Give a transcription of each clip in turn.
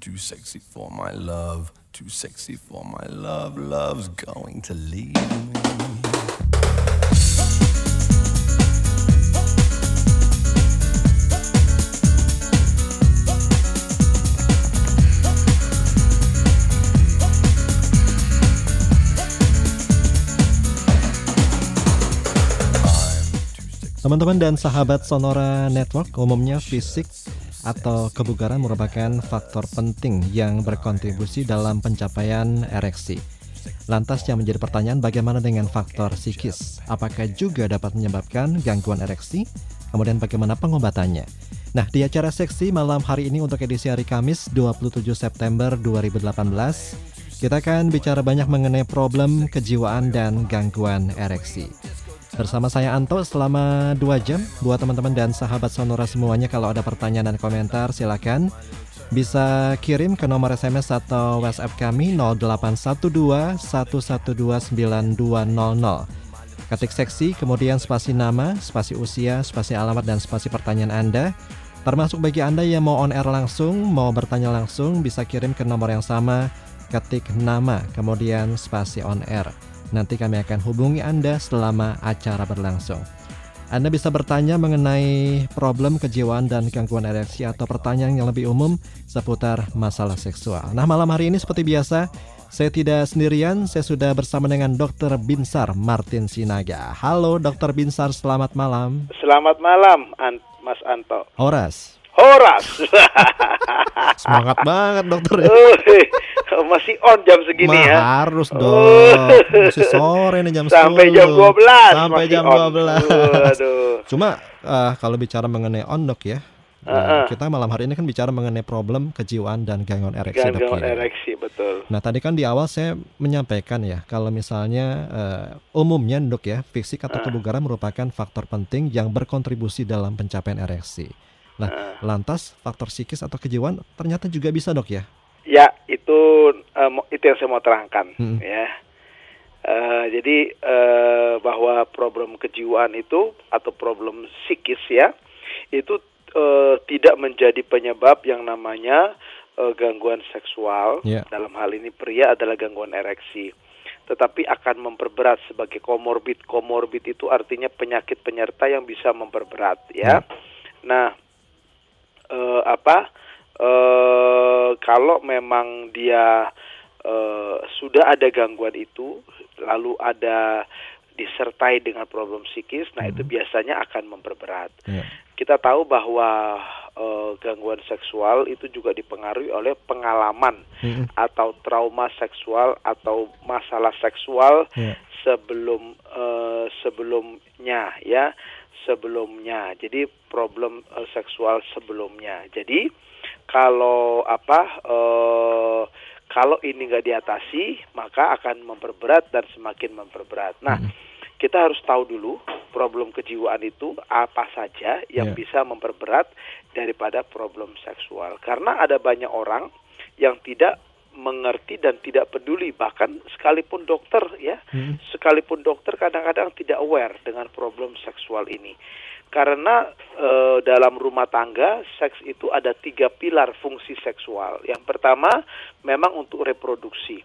too sexy for my love, too sexy for my love, love's going to leave me. Teman-teman dan sahabat Sonora Network, umumnya fisik atau kebugaran merupakan faktor penting yang berkontribusi dalam pencapaian ereksi. Lantas yang menjadi pertanyaan bagaimana dengan faktor psikis? Apakah juga dapat menyebabkan gangguan ereksi? Kemudian bagaimana pengobatannya? Nah, di acara seksi malam hari ini untuk edisi hari Kamis 27 September 2018, kita akan bicara banyak mengenai problem kejiwaan dan gangguan ereksi. Bersama saya Anto selama 2 jam Buat teman-teman dan sahabat Sonora semuanya Kalau ada pertanyaan dan komentar silakan. Bisa kirim ke nomor SMS atau WhatsApp kami 0812 112 9200 Ketik seksi, kemudian spasi nama, spasi usia, spasi alamat, dan spasi pertanyaan Anda. Termasuk bagi Anda yang mau on air langsung, mau bertanya langsung, bisa kirim ke nomor yang sama, ketik nama, kemudian spasi on air. Nanti kami akan hubungi Anda selama acara berlangsung. Anda bisa bertanya mengenai problem kejiwaan dan gangguan ereksi atau pertanyaan yang lebih umum seputar masalah seksual. Nah, malam hari ini seperti biasa, saya tidak sendirian, saya sudah bersama dengan Dr. Binsar Martin Sinaga. Halo Dr. Binsar, selamat malam. Selamat malam, Mas Anto. Horas. Horas. Semangat banget dokter ya. Masih on jam segini Ma, ya. Harus dong. Masih sore nih jam Sampai 10. jam 12. Sampai jam on. 12. Aduh. Cuma uh, kalau bicara mengenai on dok ya. Uh -uh. Kita malam hari ini kan bicara mengenai problem kejiwaan dan gangguan ereksi Gangguan ya. ereksi betul. Nah tadi kan di awal saya menyampaikan ya kalau misalnya uh, umumnya dok ya fisik atau Uh. kebugaran merupakan faktor penting yang berkontribusi dalam pencapaian ereksi. Nah Uh. lantas faktor psikis atau kejiwaan ternyata juga bisa dok ya. Ya, itu eh, itu yang saya mau terangkan Hmm. ya. Eh, jadi eh, bahwa problem kejiwaan itu atau problem psikis ya itu tidak menjadi penyebab yang namanya gangguan seksual. Ya. Dalam hal ini pria adalah gangguan ereksi. Tetapi akan memperberat sebagai komorbid. Komorbid itu artinya penyakit penyerta yang bisa memperberat ya. Nah, eh, apa? eh kalau memang dia eh, sudah ada gangguan itu, lalu ada disertai dengan problem psikis, nah itu biasanya akan memperberat. Ya. Kita tahu bahwa eh, gangguan seksual itu juga dipengaruhi oleh pengalaman Mm-mm. atau trauma seksual atau masalah seksual Ya. sebelum eh, sebelumnya ya sebelumnya. Jadi problem eh, seksual sebelumnya. Jadi kalau apa eh, kalau ini nggak diatasi maka akan memperberat dan semakin memperberat. Nah kita harus tahu dulu problem kejiwaan itu apa saja yang Ya. bisa memperberat daripada problem seksual. Karena ada banyak orang yang tidak mengerti dan tidak peduli bahkan sekalipun dokter ya Mm. sekalipun dokter kadang-kadang tidak aware dengan problem seksual ini. Karena eh, dalam rumah tangga seks itu ada tiga pilar fungsi seksual. Yang pertama memang untuk reproduksi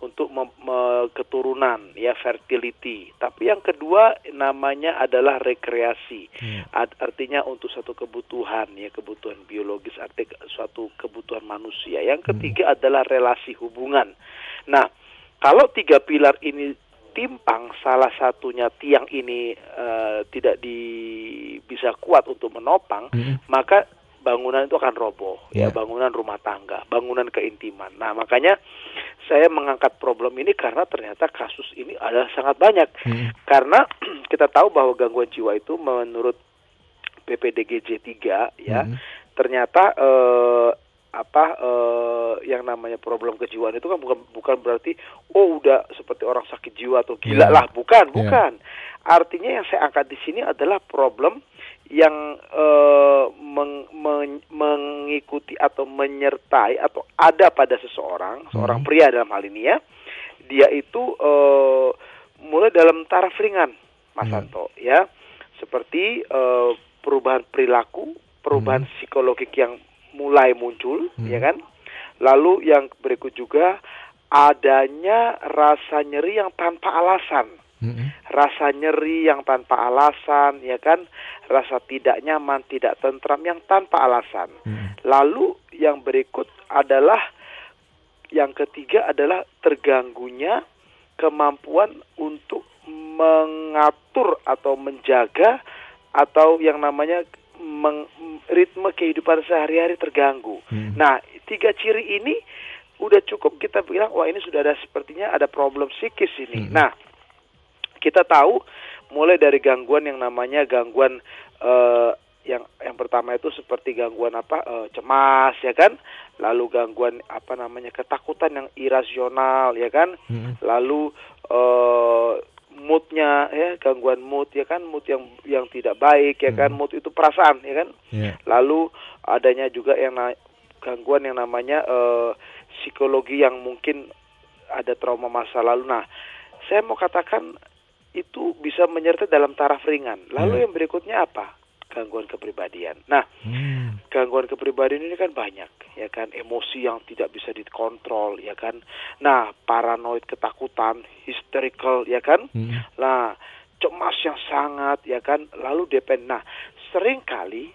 untuk mem- me- keturunan ya fertility. Tapi yang kedua namanya adalah rekreasi. Ya. Art- artinya untuk satu kebutuhan ya kebutuhan biologis arti suatu kebutuhan manusia. Yang ketiga adalah relasi hubungan. Nah kalau tiga pilar ini timpang salah satunya tiang ini eh, tidak di bisa kuat untuk menopang Mm-mm. maka bangunan itu akan roboh Ya. ya bangunan rumah tangga bangunan keintiman nah makanya saya mengangkat problem ini karena ternyata kasus ini adalah sangat banyak Mm. karena kita tahu bahwa gangguan jiwa itu menurut PPDGJ 3 ya Mm. ternyata eh, apa eh, yang namanya problem kejiwaan itu kan bukan bukan berarti oh udah seperti orang sakit jiwa atau gila Iya. lah bukan Iya. bukan artinya yang saya angkat di sini adalah problem yang eh, meng- men- mengikuti atau menyertai atau ada pada seseorang seorang Hmm. pria dalam hal ini ya dia itu eh, mulai dalam taraf ringan Mas Hmm. Ya seperti eh, perubahan perilaku perubahan psikologik yang mulai muncul Hmm. ya kan Lalu yang berikut juga adanya rasa nyeri yang tanpa alasan. Rasa nyeri yang tanpa alasan, ya kan? Rasa tidak nyaman, tidak tentram yang tanpa alasan. Mm-mm. Lalu yang berikut adalah yang ketiga adalah terganggunya kemampuan untuk mengatur atau menjaga atau yang namanya meng- ritme kehidupan sehari-hari terganggu. Hmm. Nah, tiga ciri ini udah cukup kita bilang wah ini sudah ada sepertinya ada problem psikis ini. Hmm. Nah, kita tahu mulai dari gangguan yang namanya gangguan eh, yang yang pertama itu seperti gangguan apa eh, cemas ya kan, lalu gangguan apa namanya ketakutan yang irasional ya kan, Mm-mm. lalu eh moodnya ya gangguan mood ya kan mood yang yang tidak baik ya kan Hmm. mood itu perasaan ya kan Ya. lalu adanya juga yang na- gangguan yang namanya eh, psikologi yang mungkin ada trauma masa lalu nah saya mau katakan itu bisa menyertai dalam taraf ringan lalu Ya. yang berikutnya apa gangguan kepribadian nah Hmm. gangguan kepribadian ini kan banyak ya kan emosi yang tidak bisa dikontrol ya kan nah paranoid ketakutan hysterical ya kan Mm-mm. nah cemas yang sangat ya kan lalu depend nah sering kali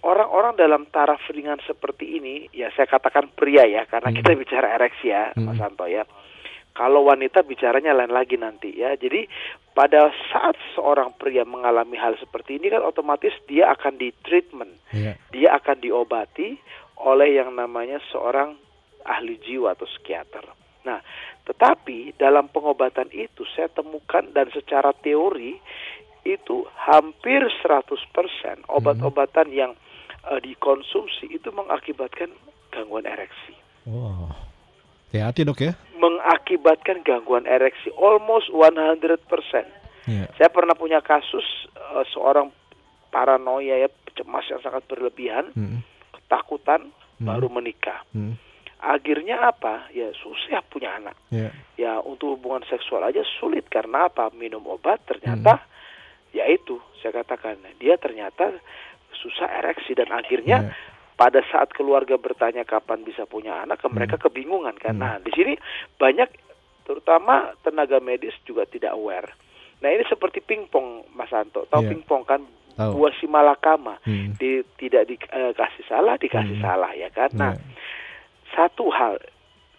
orang-orang dalam taraf ringan seperti ini ya saya katakan pria ya karena Hmm. kita bicara ereksi ya Hmm. Mas Santo ya kalau wanita bicaranya lain lagi nanti ya. Jadi pada saat seorang pria mengalami hal seperti ini kan otomatis dia akan di treatment, Ya. dia akan diobati oleh yang namanya seorang ahli jiwa atau psikiater. Nah, tetapi dalam pengobatan itu saya temukan dan secara teori itu hampir 100% obat-obatan yang eh, dikonsumsi itu mengakibatkan gangguan ereksi. Wow. Hati-hati dok ya. mengakibatkan gangguan ereksi almost 100%. Ya. Saya pernah punya kasus eh, seorang paranoia ya cemas yang sangat berlebihan, Mm-mm. ketakutan Hmm. baru menikah. Mm. Akhirnya apa? Ya susah punya anak. Ya. Ya untuk hubungan seksual aja sulit karena apa? Minum obat ternyata ya itu saya katakan dia ternyata susah ereksi dan akhirnya Ya. Pada saat keluarga bertanya kapan bisa punya anak, ke mereka kebingungan kan. Hmm. Nah, di sini banyak terutama tenaga medis juga tidak aware. Nah, ini seperti pingpong Mas Anto. Tahu Iya. pingpong kan? Tahu. Buah si malakama. Hmm. Di, tidak dikasih salah, dikasih Hmm. salah ya kan. Nah, Ya. satu hal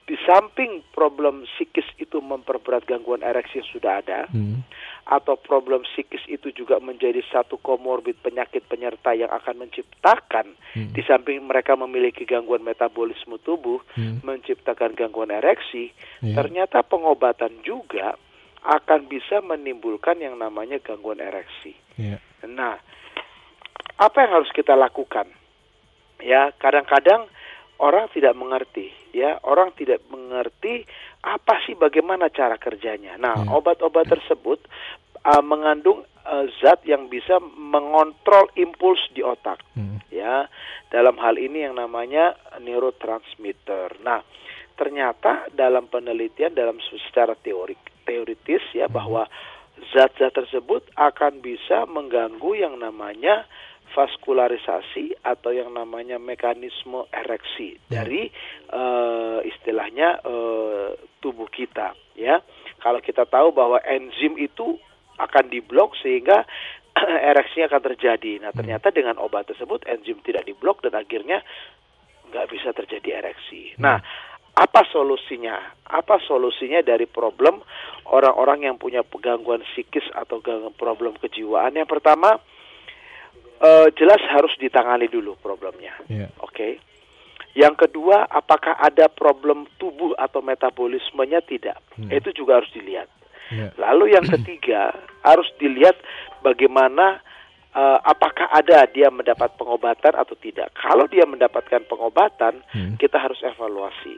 di samping problem psikis itu memperberat gangguan ereksi yang sudah ada, Hmm. Atau problem psikis itu juga menjadi satu komorbid penyakit penyerta yang akan menciptakan Hmm. di samping mereka memiliki gangguan metabolisme tubuh, Hmm. menciptakan gangguan ereksi, Ya. ternyata pengobatan juga akan bisa menimbulkan yang namanya gangguan ereksi. Ya. Nah, apa yang harus kita lakukan? Ya, kadang-kadang orang tidak mengerti, ya, orang tidak mengerti apa sih bagaimana cara kerjanya. Nah, Ya. obat-obat tersebut uh, mengandung uh, zat yang bisa mengontrol impuls di otak Hmm. ya dalam hal ini yang namanya neurotransmitter. Nah, ternyata dalam penelitian dalam secara teorik teoritis ya bahwa zat-zat tersebut akan bisa mengganggu yang namanya vaskularisasi atau yang namanya mekanisme ereksi dari eh, istilahnya eh, tubuh kita ya. Kalau kita tahu bahwa enzim itu akan diblok sehingga ereksinya akan terjadi. Nah, ternyata dengan obat tersebut enzim tidak diblok dan akhirnya nggak bisa terjadi ereksi. Nah, apa solusinya? Apa solusinya dari problem orang-orang yang punya gangguan psikis atau gangguan problem kejiwaan? Yang pertama, eh, jelas harus ditangani dulu problemnya. Ya. Oke. Yang kedua, apakah ada problem tubuh atau metabolismenya tidak? Hmm. Itu juga harus dilihat. Ya. Lalu yang ketiga harus dilihat bagaimana eh, apakah ada dia mendapat pengobatan atau tidak. Kalau dia mendapatkan pengobatan, Hmm. kita harus evaluasi.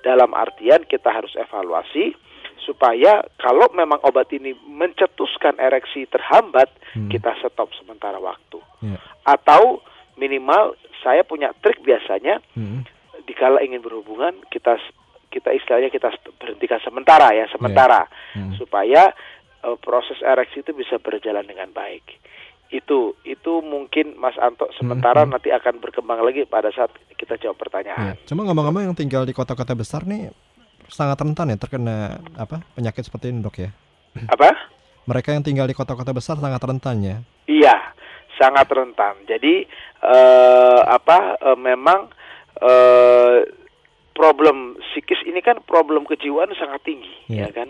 Dalam artian kita harus evaluasi supaya kalau memang obat ini mencetuskan ereksi terhambat, Hmm. kita stop sementara waktu. Ya. Atau minimal saya punya trik biasanya Hmm. dikala ingin berhubungan kita kita istilahnya kita berhentikan sementara ya sementara Hmm. supaya eh, proses ereksi itu bisa berjalan dengan baik. Itu itu mungkin Mas Anto sementara Hmm. nanti akan berkembang lagi pada saat kita jawab pertanyaan. Ya. Cuma ngomong-ngomong yang tinggal di kota-kota besar nih sangat rentan ya terkena apa penyakit seperti ini dok ya. Apa? Mereka yang tinggal di kota-kota besar sangat rentan ya. Iya, sangat rentan. Jadi eh, apa eh, memang eh, problem psikis ini kan problem kejiwaan sangat tinggi, Iya. ya kan?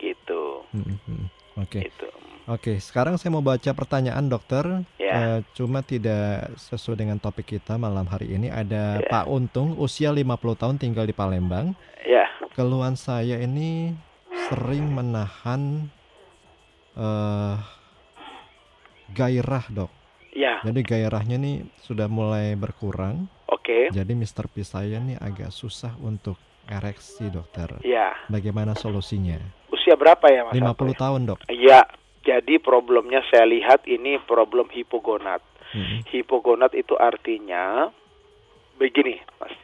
Gitu. Hmm, hmm. Oke. Gitu. Oke, sekarang saya mau baca pertanyaan dokter. Ya. Eh, cuma tidak sesuai dengan topik kita malam hari ini. Ada Ya. Pak Untung, usia 50 tahun tinggal di Palembang. Ya. Keluhan saya ini sering menahan eh gairah, Dok. Ya. Jadi gairahnya nih sudah mulai berkurang. Oke. Jadi Mr. P saya nih agak susah untuk ereksi, dokter. Ya. Bagaimana solusinya? Usia berapa ya, Mas? 50 Anto? tahun, Dok. Ya. Jadi problemnya saya lihat ini problem hipogonad. Mm, Hipogonad itu artinya begini, Mas.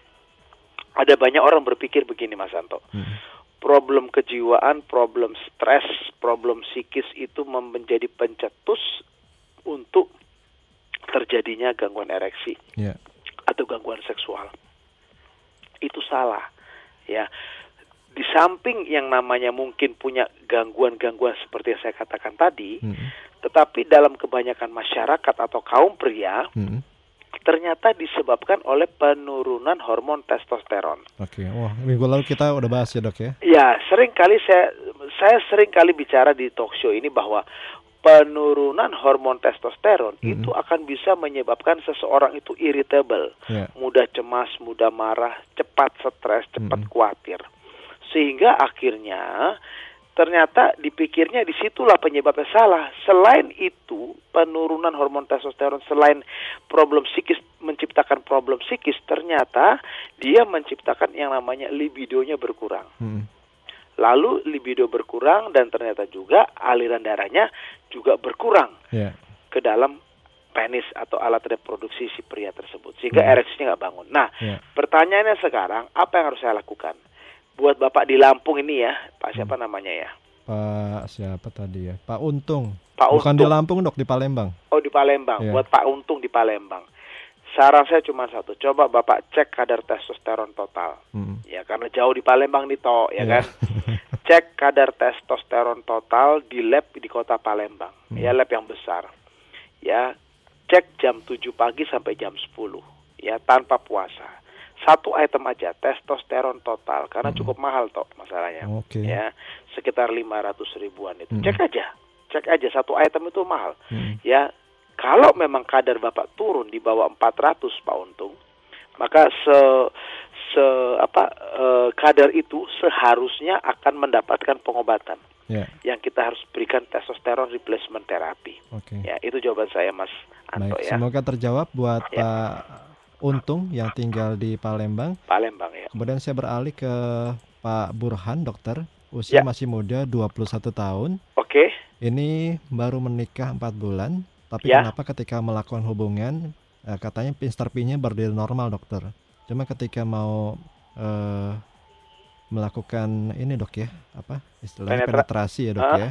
Ada banyak orang berpikir begini, Mas Anto. mm, problem kejiwaan, problem stres, problem psikis itu menjadi pencetus untuk terjadinya gangguan ereksi Ya. atau gangguan seksual. Itu salah. Ya. Di samping yang namanya mungkin punya gangguan-gangguan seperti yang saya katakan tadi, mm, tetapi dalam kebanyakan masyarakat atau kaum pria mm. Ternyata disebabkan oleh penurunan hormon testosteron. Oke, wah minggu lalu kita udah bahas ya dok ya. Ya, sering kali saya saya sering kali bicara di talk show ini bahwa penurunan hormon testosteron Mhm. itu akan bisa menyebabkan seseorang itu irritable, Ya, mudah cemas, mudah marah, cepat stres, cepat Mhm. khawatir. Sehingga akhirnya ternyata dipikirnya di situlah penyebabnya salah. Selain itu, penurunan hormon testosteron selain problem psikis menciptakan problem psikis, ternyata dia menciptakan yang namanya libidonya berkurang. mm, Lalu libido berkurang dan ternyata juga aliran darahnya juga berkurang ya, ke dalam penis atau alat reproduksi si pria tersebut sehingga Hmm. ereksinya nggak bangun. Nah, ya. pertanyaannya sekarang apa yang harus saya lakukan? Buat bapak di Lampung ini ya, Pak siapa namanya ya? Pak siapa tadi ya? Pak Untung. Pak Bukan di Untung. Lampung dok, di Palembang. Oh di Palembang. Iya. Buat Pak Untung di Palembang. Saran saya cuma satu, coba bapak cek kadar testosteron total. Mm, Ya karena jauh di Palembang nih toh, ya Iya. kan? Cek kadar testosteron total di lab di kota Palembang. Hmm. Ya lab yang besar. Ya, cek jam 7 pagi sampai jam 10. Ya, tanpa puasa. Satu item aja testosteron total karena Hmm. cukup mahal toh masalahnya. Oke. Ya, sekitar 500 ribuan itu. Hmm. Cek aja. Cek aja satu item itu mahal. mm, Ya, kalau memang kadar Bapak turun di bawah 400 Pak Untung, maka se se apa eh, kadar itu seharusnya akan mendapatkan pengobatan ya, yang kita harus berikan testosteron replacement therapy. oke. Ya, itu jawaban saya Mas Anto Baik, ya. semoga terjawab buat Ya. Pak Untung yang tinggal di Palembang. Palembang ya. Kemudian saya beralih ke Pak Burhan, dokter. Usia Ya. masih muda, 21 tahun. Oke. Ini baru menikah 4 bulan, tapi Ya. kenapa ketika melakukan hubungan eh, katanya. P-nya berdiri normal, dokter. Cuma ketika mau eh, melakukan ini, Dok ya, apa istilahnya Penetra- penetrasi ya, Dok Hah? ya.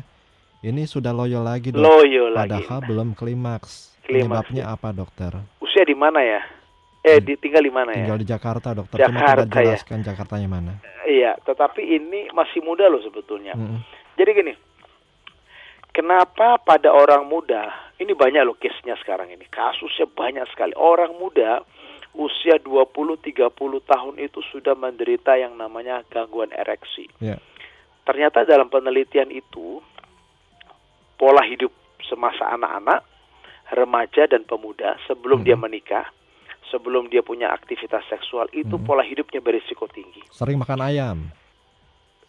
Ini sudah loyo lagi, Dok. Loyo lagi. Padahal belum klimaks. Klimaks, Penyebabnya ya. apa, dokter? Usia di mana ya? Eh, Hmm. di, tinggal di mana Tinggal ya? di Jakarta, dokter. Cuma Jakarta, ya. jelaskan Jakartanya mana. Iya, tetapi ini masih muda loh sebetulnya. Mm-mm. Jadi gini, kenapa pada orang muda, ini banyak loh case-nya sekarang ini, kasusnya banyak sekali. Orang muda usia 20-30 tahun itu sudah menderita yang namanya gangguan ereksi. Ya. Ternyata dalam penelitian itu, pola hidup semasa anak-anak, remaja dan pemuda sebelum dia Mhm. menikah, sebelum dia punya aktivitas seksual, itu Mhm. pola hidupnya berisiko tinggi. Sering makan ayam.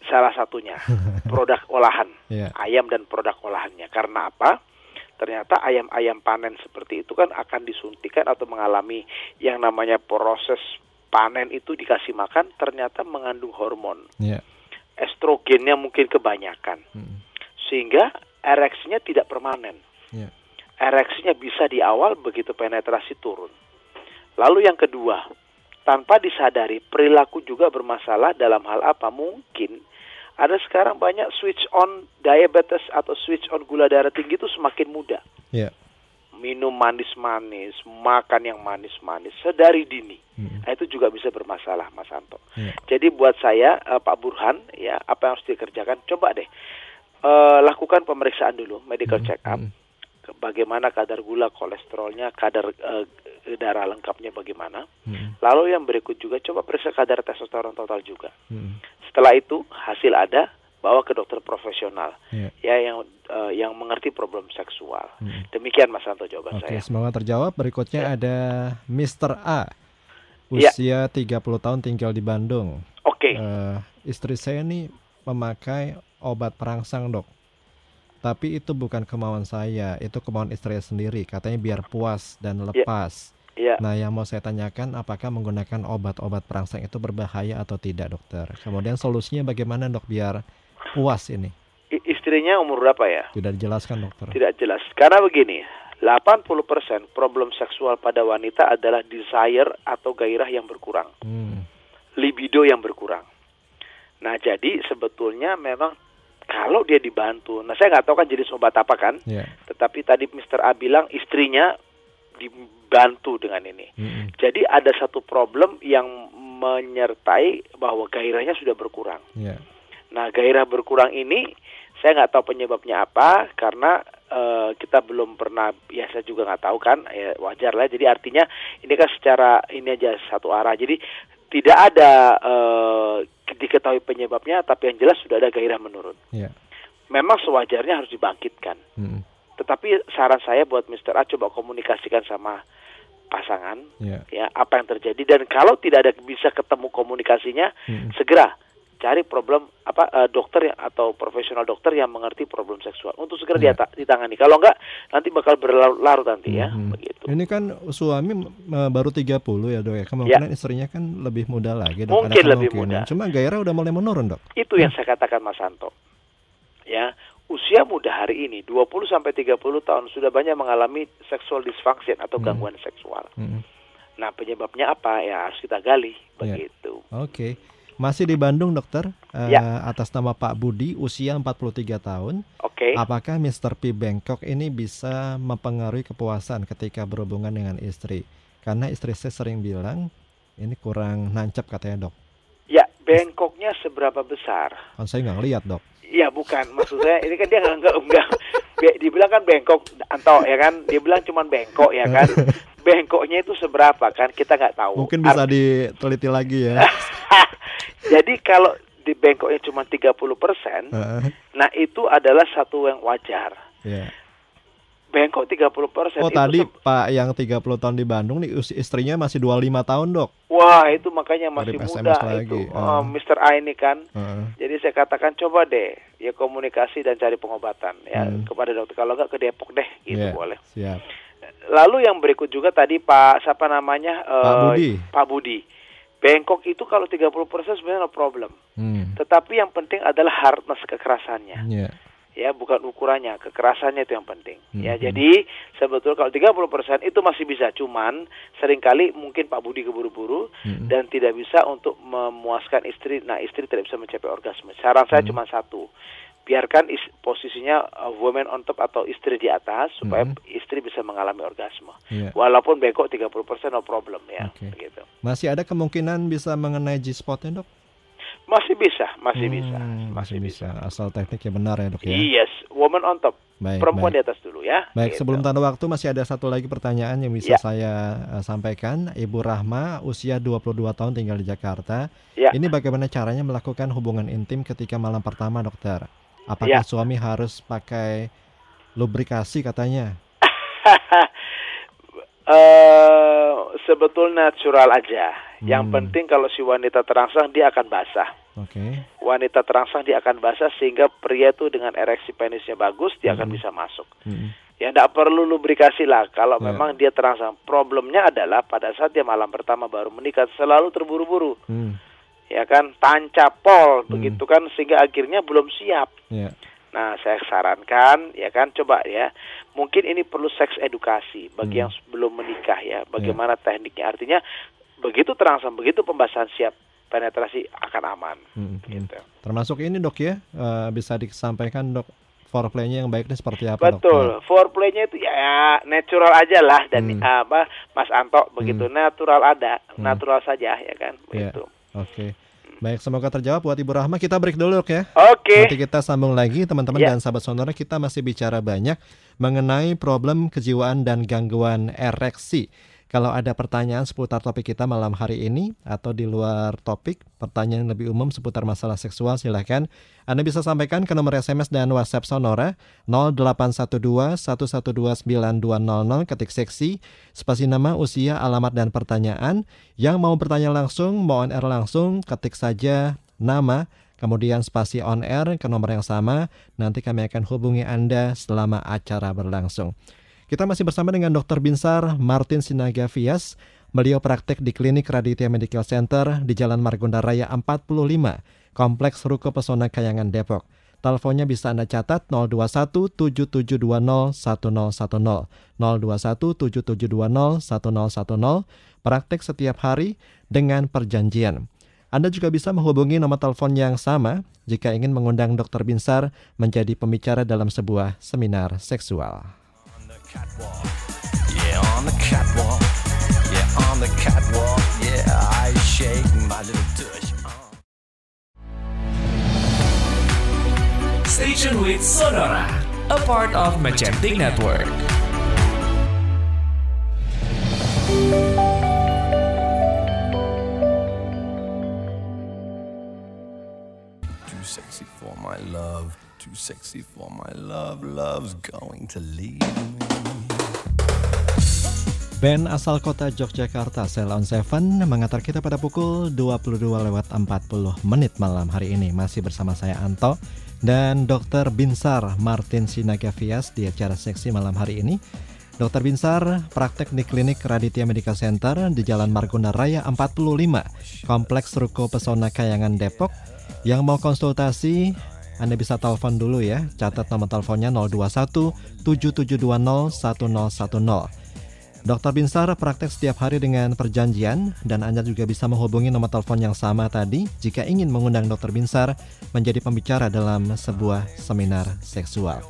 Salah satunya, produk olahan. Ya. ayam dan produk olahannya. Karena apa? Ternyata ayam-ayam panen seperti itu kan akan disuntikan atau mengalami yang namanya proses panen itu dikasih makan ternyata mengandung hormon. Ya. Estrogennya mungkin kebanyakan. Mm. Sehingga ereksinya tidak permanen. Ya. Ereksinya bisa di awal begitu penetrasi turun. Lalu yang kedua, tanpa disadari perilaku juga bermasalah dalam hal apa? Mungkin ada sekarang banyak switch on diabetes atau switch on gula darah tinggi itu semakin muda. Ya. minum manis-manis, makan yang manis-manis sedari dini. Hmm. Nah, itu juga bisa bermasalah, Mas Anto. Iya. Jadi buat saya eh, Pak Burhan, ya apa yang harus dikerjakan? Coba deh eh, lakukan pemeriksaan dulu, medical check up. hmm. Bagaimana kadar gula, kolesterolnya, kadar eh, darah lengkapnya bagaimana. Hmm. Lalu yang berikut juga coba periksa kadar testosteron total juga. Hmm. Setelah itu hasil ada, bawa ke dokter profesional Iya. ya yang eh, yang mengerti problem seksual. Hmm. Demikian Mas Santo jawaban Oke, saya. semoga terjawab. Berikutnya ada Mr. A. Ya. Usia 30 tahun tinggal di Bandung. Oke. Eh, istri saya nih memakai obat perangsang, Dok. Tapi itu bukan kemauan saya, itu kemauan istri saya sendiri. Katanya biar puas dan lepas. Ya. Nah, yang mau saya tanyakan apakah menggunakan obat-obat perangsang itu berbahaya atau tidak, Dokter? Kemudian solusinya bagaimana, Dok, biar puas ini? I- istrinya umur berapa ya? Tidak dijelaskan, Dokter. Tidak jelas. Karena begini, 80% problem seksual pada wanita adalah desire atau gairah yang berkurang, Hmm. libido yang berkurang. Nah, jadi sebetulnya memang kalau dia dibantu, nah saya nggak tahu kan jenis obat apa kan, Ya. tetapi tadi Mr. A bilang istrinya dibantu dengan ini. Mm-mm. Jadi ada satu problem yang menyertai bahwa gairahnya sudah berkurang. Ya. Nah, gairah berkurang ini saya nggak tahu penyebabnya apa karena eh, kita belum pernah, ya saya juga nggak tahu kan, ya wajar lah. Jadi artinya ini kan secara ini aja satu arah. Jadi tidak ada eh, diketahui penyebabnya, tapi yang jelas sudah ada gairah menurun. Ya. Memang sewajarnya harus dibangkitkan. Mm-mm. Tetapi saran saya buat Mr. A coba komunikasikan sama pasangan Ya. ya apa yang terjadi dan kalau tidak ada bisa ketemu komunikasinya Mm-mm. segera cari problem apa eh, dokter yang atau profesional dokter yang mengerti problem seksual untuk segera Ya. diata- ditangani kalau enggak nanti bakal berlarut-larut nanti ya Mhm. begitu Ini kan suami eh, baru 30 ya dok ya. Kemungkinan istrinya kan lebih muda lagi dok. Mungkin lebih muda. Cuma gairah udah mulai menurun dok. itu yang saya katakan Mas Santo ya usia muda hari ini 20 sampai 30 tahun sudah banyak mengalami sexual dysfunction atau Hmm. gangguan seksual Mm-mm. nah penyebabnya apa ya harus kita gali Ya. begitu Oke. Masih di Bandung dokter. Eh, Ya. Atas nama Pak Budi usia 43 tahun. oke Apakah Mr. P Bangkok ini bisa mempengaruhi kepuasan ketika berhubungan dengan istri? Karena istri saya sering bilang ini kurang nancep katanya dok. ya bengkoknya seberapa besar Kan saya nggak ngeliat dok. Iya bukan, maksud saya ini kan dia nggak nggak nggak be- dibilang kan bengkok Anto ya kan, dia bilang cuman bengkok ya kan, bengkoknya itu seberapa kan kita nggak tahu. Mungkin bisa Art- diteliti lagi ya. Jadi kalau di bengkoknya cuma 30 persen, Heeh, nah itu adalah satu yang wajar. ya. Bengkok 30 persen Oh itu tadi se- Pak yang 30 tahun di Bandung nih istrinya masih 25 tahun dok. wah itu makanya masih Dari muda SMS lagi, itu. Oh, Mr. A ini kan. Heeh. Jadi saya katakan coba deh ya komunikasi dan cari pengobatan ya Hmm. kepada dokter. Kalau nggak ke Depok deh, gitu Iya, boleh. Siap. Lalu yang berikut juga tadi Pak siapa namanya Pak eh, Budi. Pak Budi. Bengkok itu kalau 30% sebenarnya no problem. Hmm. Tetapi yang penting adalah hardness kekerasannya. Ya. Ya, bukan ukurannya, kekerasannya itu yang penting. Ya, Mhm. jadi sebetulnya kalau 30% itu masih bisa, cuman sering kali mungkin Pak Budi keburu-buru Mhm. dan tidak bisa untuk memuaskan istri. Nah, istri tidak bisa mencapai orgasme. Saran saya Mhm. cuma satu. Biarkan is- posisinya uh, woman on top atau istri di atas supaya Mhm. istri bisa mengalami orgasme. Ya. Walaupun bengkok 30% no problem ya, Oke. begitu. Masih ada kemungkinan bisa mengenai G-spotnya dok? Masih bisa, masih bisa, Hmm, masih bisa. Asal tekniknya benar ya dok ya. Yes, woman on top, Baik, perempuan baik. di atas dulu ya. Baik, gitu. sebelum tanda waktu masih ada satu lagi pertanyaan yang bisa Ya. saya eh, sampaikan. Ibu Rahma, usia 22 tahun tinggal di Jakarta. Ya. Ini bagaimana caranya melakukan hubungan intim ketika malam pertama, dokter? Apakah Ya. suami harus pakai lubrikasi katanya? Eh, sebetulnya natural aja. Yang Hmm. penting kalau si wanita terangsang dia akan basah. Oke. Wanita terangsang dia akan basah sehingga pria tuh dengan ereksi penisnya bagus dia akan Hmm. bisa masuk. Mm, Ya tidak perlu lubrikasi lah kalau Ya. memang dia terangsang. Problemnya adalah pada saat dia malam pertama baru menikah selalu terburu-buru, mm, ya kan tancapol Hmm. begitu kan sehingga akhirnya belum siap. ya. Nah, saya sarankan ya kan coba ya. Mungkin ini perlu seks edukasi bagi Hmm. yang belum menikah ya. Bagaimana tekniknya? Artinya begitu terangsang, begitu pembahasan siap, penetrasi akan aman Mm, mm. gitu. Termasuk ini dok ya, eh, bisa disampaikan dok foreplaynya yang baik ini seperti apa Betul, dokter? foreplaynya itu ya natural aja lah dan Hmm. apa Mas Anto begitu natural ada, Hmm. natural saja ya kan Iya. begitu. Oke. Baik, semoga terjawab buat Ibu Rahma. Kita break dulu dok ya. Oke. Nanti kita sambung lagi teman-teman Ya. dan sahabat sonora kita masih bicara banyak mengenai problem kejiwaan dan gangguan ereksi. Kalau ada pertanyaan seputar topik kita malam hari ini atau di luar topik, pertanyaan yang lebih umum seputar masalah seksual silahkan Anda bisa sampaikan ke nomor SMS dan WhatsApp Sonora 0812 112 9200 ketik seksi spasi nama, usia, alamat dan pertanyaan. Yang mau bertanya langsung, mau on air langsung, ketik saja nama kemudian spasi on air ke nomor yang sama. Nanti kami akan hubungi Anda selama acara berlangsung. Kita masih bersama dengan Dr. Binsar Martin Sinaga Vias. Beliau praktek di Klinik Raditya Medical Center di Jalan Margonda Raya 45, Kompleks Ruko Pesona Kayangan Depok. Teleponnya bisa Anda catat 021 7720 1010 021 7720 1010 praktek setiap hari dengan perjanjian. Anda juga bisa menghubungi nomor telepon yang sama jika ingin mengundang Dr. Binsar menjadi pembicara dalam sebuah seminar seksual. On the catwalk. Yeah, on the catwalk. Yeah, on the catwalk. Yeah, I shake my little tush. Station with Sonora, a part of Magentic Network. Too sexy for my love. Too sexy for my love. Love's going to leave me. Band asal kota Yogyakarta, Cell on Seven, mengantar kita pada pukul 22 lewat 40 menit malam hari ini. Masih bersama saya Anto dan Dr. Binsar Martin Sinagavias di acara seksi malam hari ini. Dr. Binsar praktek di klinik Raditya Medical Center di Jalan Margonda Raya 45, Kompleks Ruko Pesona Kayangan Depok. Yang mau konsultasi, Anda bisa telepon dulu ya. Catat nomor teleponnya 021 7720 1010. Dr. Binsar praktek setiap hari dengan perjanjian dan Anda juga bisa menghubungi nomor telepon yang sama tadi jika ingin mengundang Dr. Binsar menjadi pembicara dalam sebuah seminar seksual.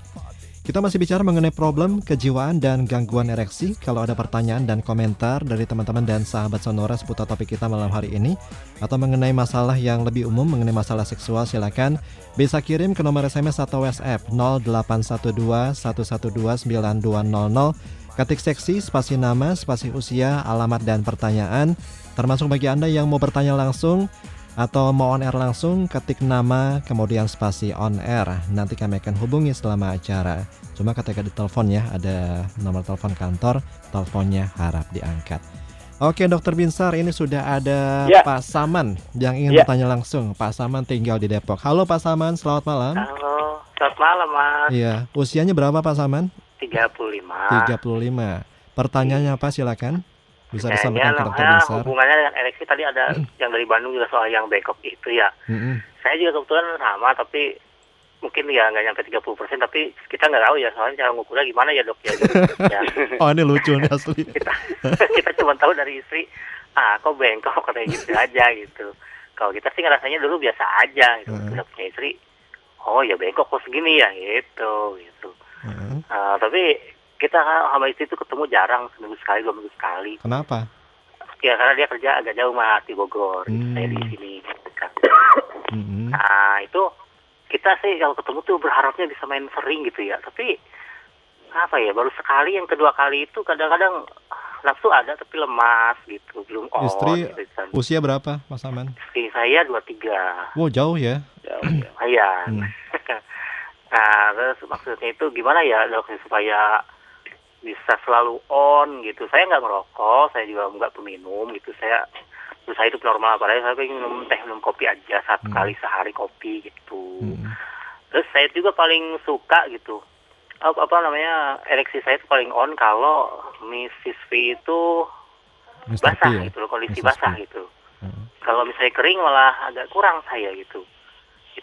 Kita masih bicara mengenai problem kejiwaan dan gangguan ereksi. Kalau ada pertanyaan dan komentar dari teman-teman dan sahabat Sonora seputar topik kita malam hari ini atau mengenai masalah yang lebih umum mengenai masalah seksual silakan bisa kirim ke nomor SMS atau WhatsApp 0812 112 9200 Ketik seksi, spasi nama, spasi usia, alamat dan pertanyaan. Termasuk bagi Anda yang mau bertanya langsung atau mau on air langsung, ketik nama kemudian spasi on air. Nanti kami akan hubungi selama acara. Cuma ketika di telepon ya, ada nomor telepon kantor, teleponnya harap diangkat. Oke, Dokter Binsar, ini sudah ada Ya. Pak Saman yang ingin Ya. bertanya langsung. Pak Saman tinggal di Depok. Halo Pak Saman, selamat malam. Halo, selamat malam Mas. Iya, usianya berapa Pak Saman? 35. 35. Pertanyaannya apa silakan? Bisa disampaikan ke Dokter hubungannya dengan ereksi tadi ada yang dari Bandung juga soal yang bengkok itu ya. Mm-mm. Saya juga kebetulan sama tapi mungkin ya nggak nyampe 30% tapi kita nggak tahu ya soalnya cara ngukurnya gimana ya dok ya. ya. Oh ini lucu nih asli. Kita kita cuma tahu dari istri ah kok bengkok katanya gitu aja gitu. Kalau kita sih ngerasanya dulu biasa aja gitu. Hmm. Udah punya istri oh ya bengkok kok segini ya gitu gitu. Ah, tapi kita sama istri itu ketemu jarang seminggu sekali dua minggu sekali Kenapa? ya karena dia kerja agak jauh mah di Bogor Hmm. saya di sini kan. Mm-mm. nah itu kita sih kalau ketemu tuh berharapnya bisa main sering gitu ya tapi apa ya baru sekali yang kedua kali itu kadang-kadang nafsu ada tapi lemas gitu belum on Istri gitu kan. usia berapa Mas Saman? istri saya dua tiga Wow jauh ya. Jauh, ya. Hmm. nah terus maksudnya itu gimana ya dok supaya bisa selalu on gitu saya nggak ngerokok saya juga nggak peminum gitu saya berusaha hidup normal padahal saya pengen minum teh minum kopi aja satu Hmm. kali sehari kopi gitu Mm. terus saya juga paling suka gitu apa, apa namanya ereksi saya itu paling on kalau Mrs. V itu Mr. P basah ya? gitu loh, kondisi Mrs. basah gitu kalau misalnya kering malah agak kurang saya gitu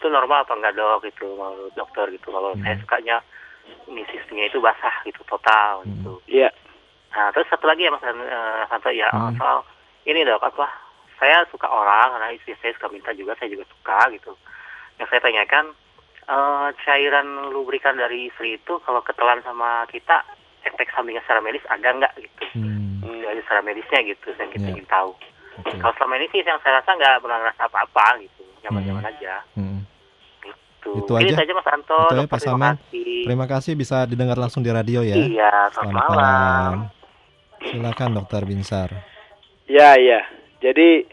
itu normal apa enggak dok gitu menurut dokter gitu kalau Hmm. saya sukanya misisnya itu basah gitu total Hmm. gitu Iya. nah terus satu lagi ya mas eh, Santo ya Hmm. soal ini dok apa saya suka orang karena istri saya suka minta juga saya juga suka gitu yang saya tanyakan eh, cairan lubrikan dari istri itu kalau ketelan sama kita efek sampingnya secara medis ada nggak gitu Hmm, dari secara medisnya gitu yang kita Iya. ingin tahu oke. kalau selama ini sih yang saya rasa nggak pernah ngerasa apa-apa gitu nyaman-nyaman aja Hmm. Gitu Itu aja. saja Mas Anto Itu ya, dokter, Pak terima kasih Terima kasih bisa didengar langsung di radio ya. iya selamat, malam. Silakan Dokter Binsar. Ya, ya. Jadi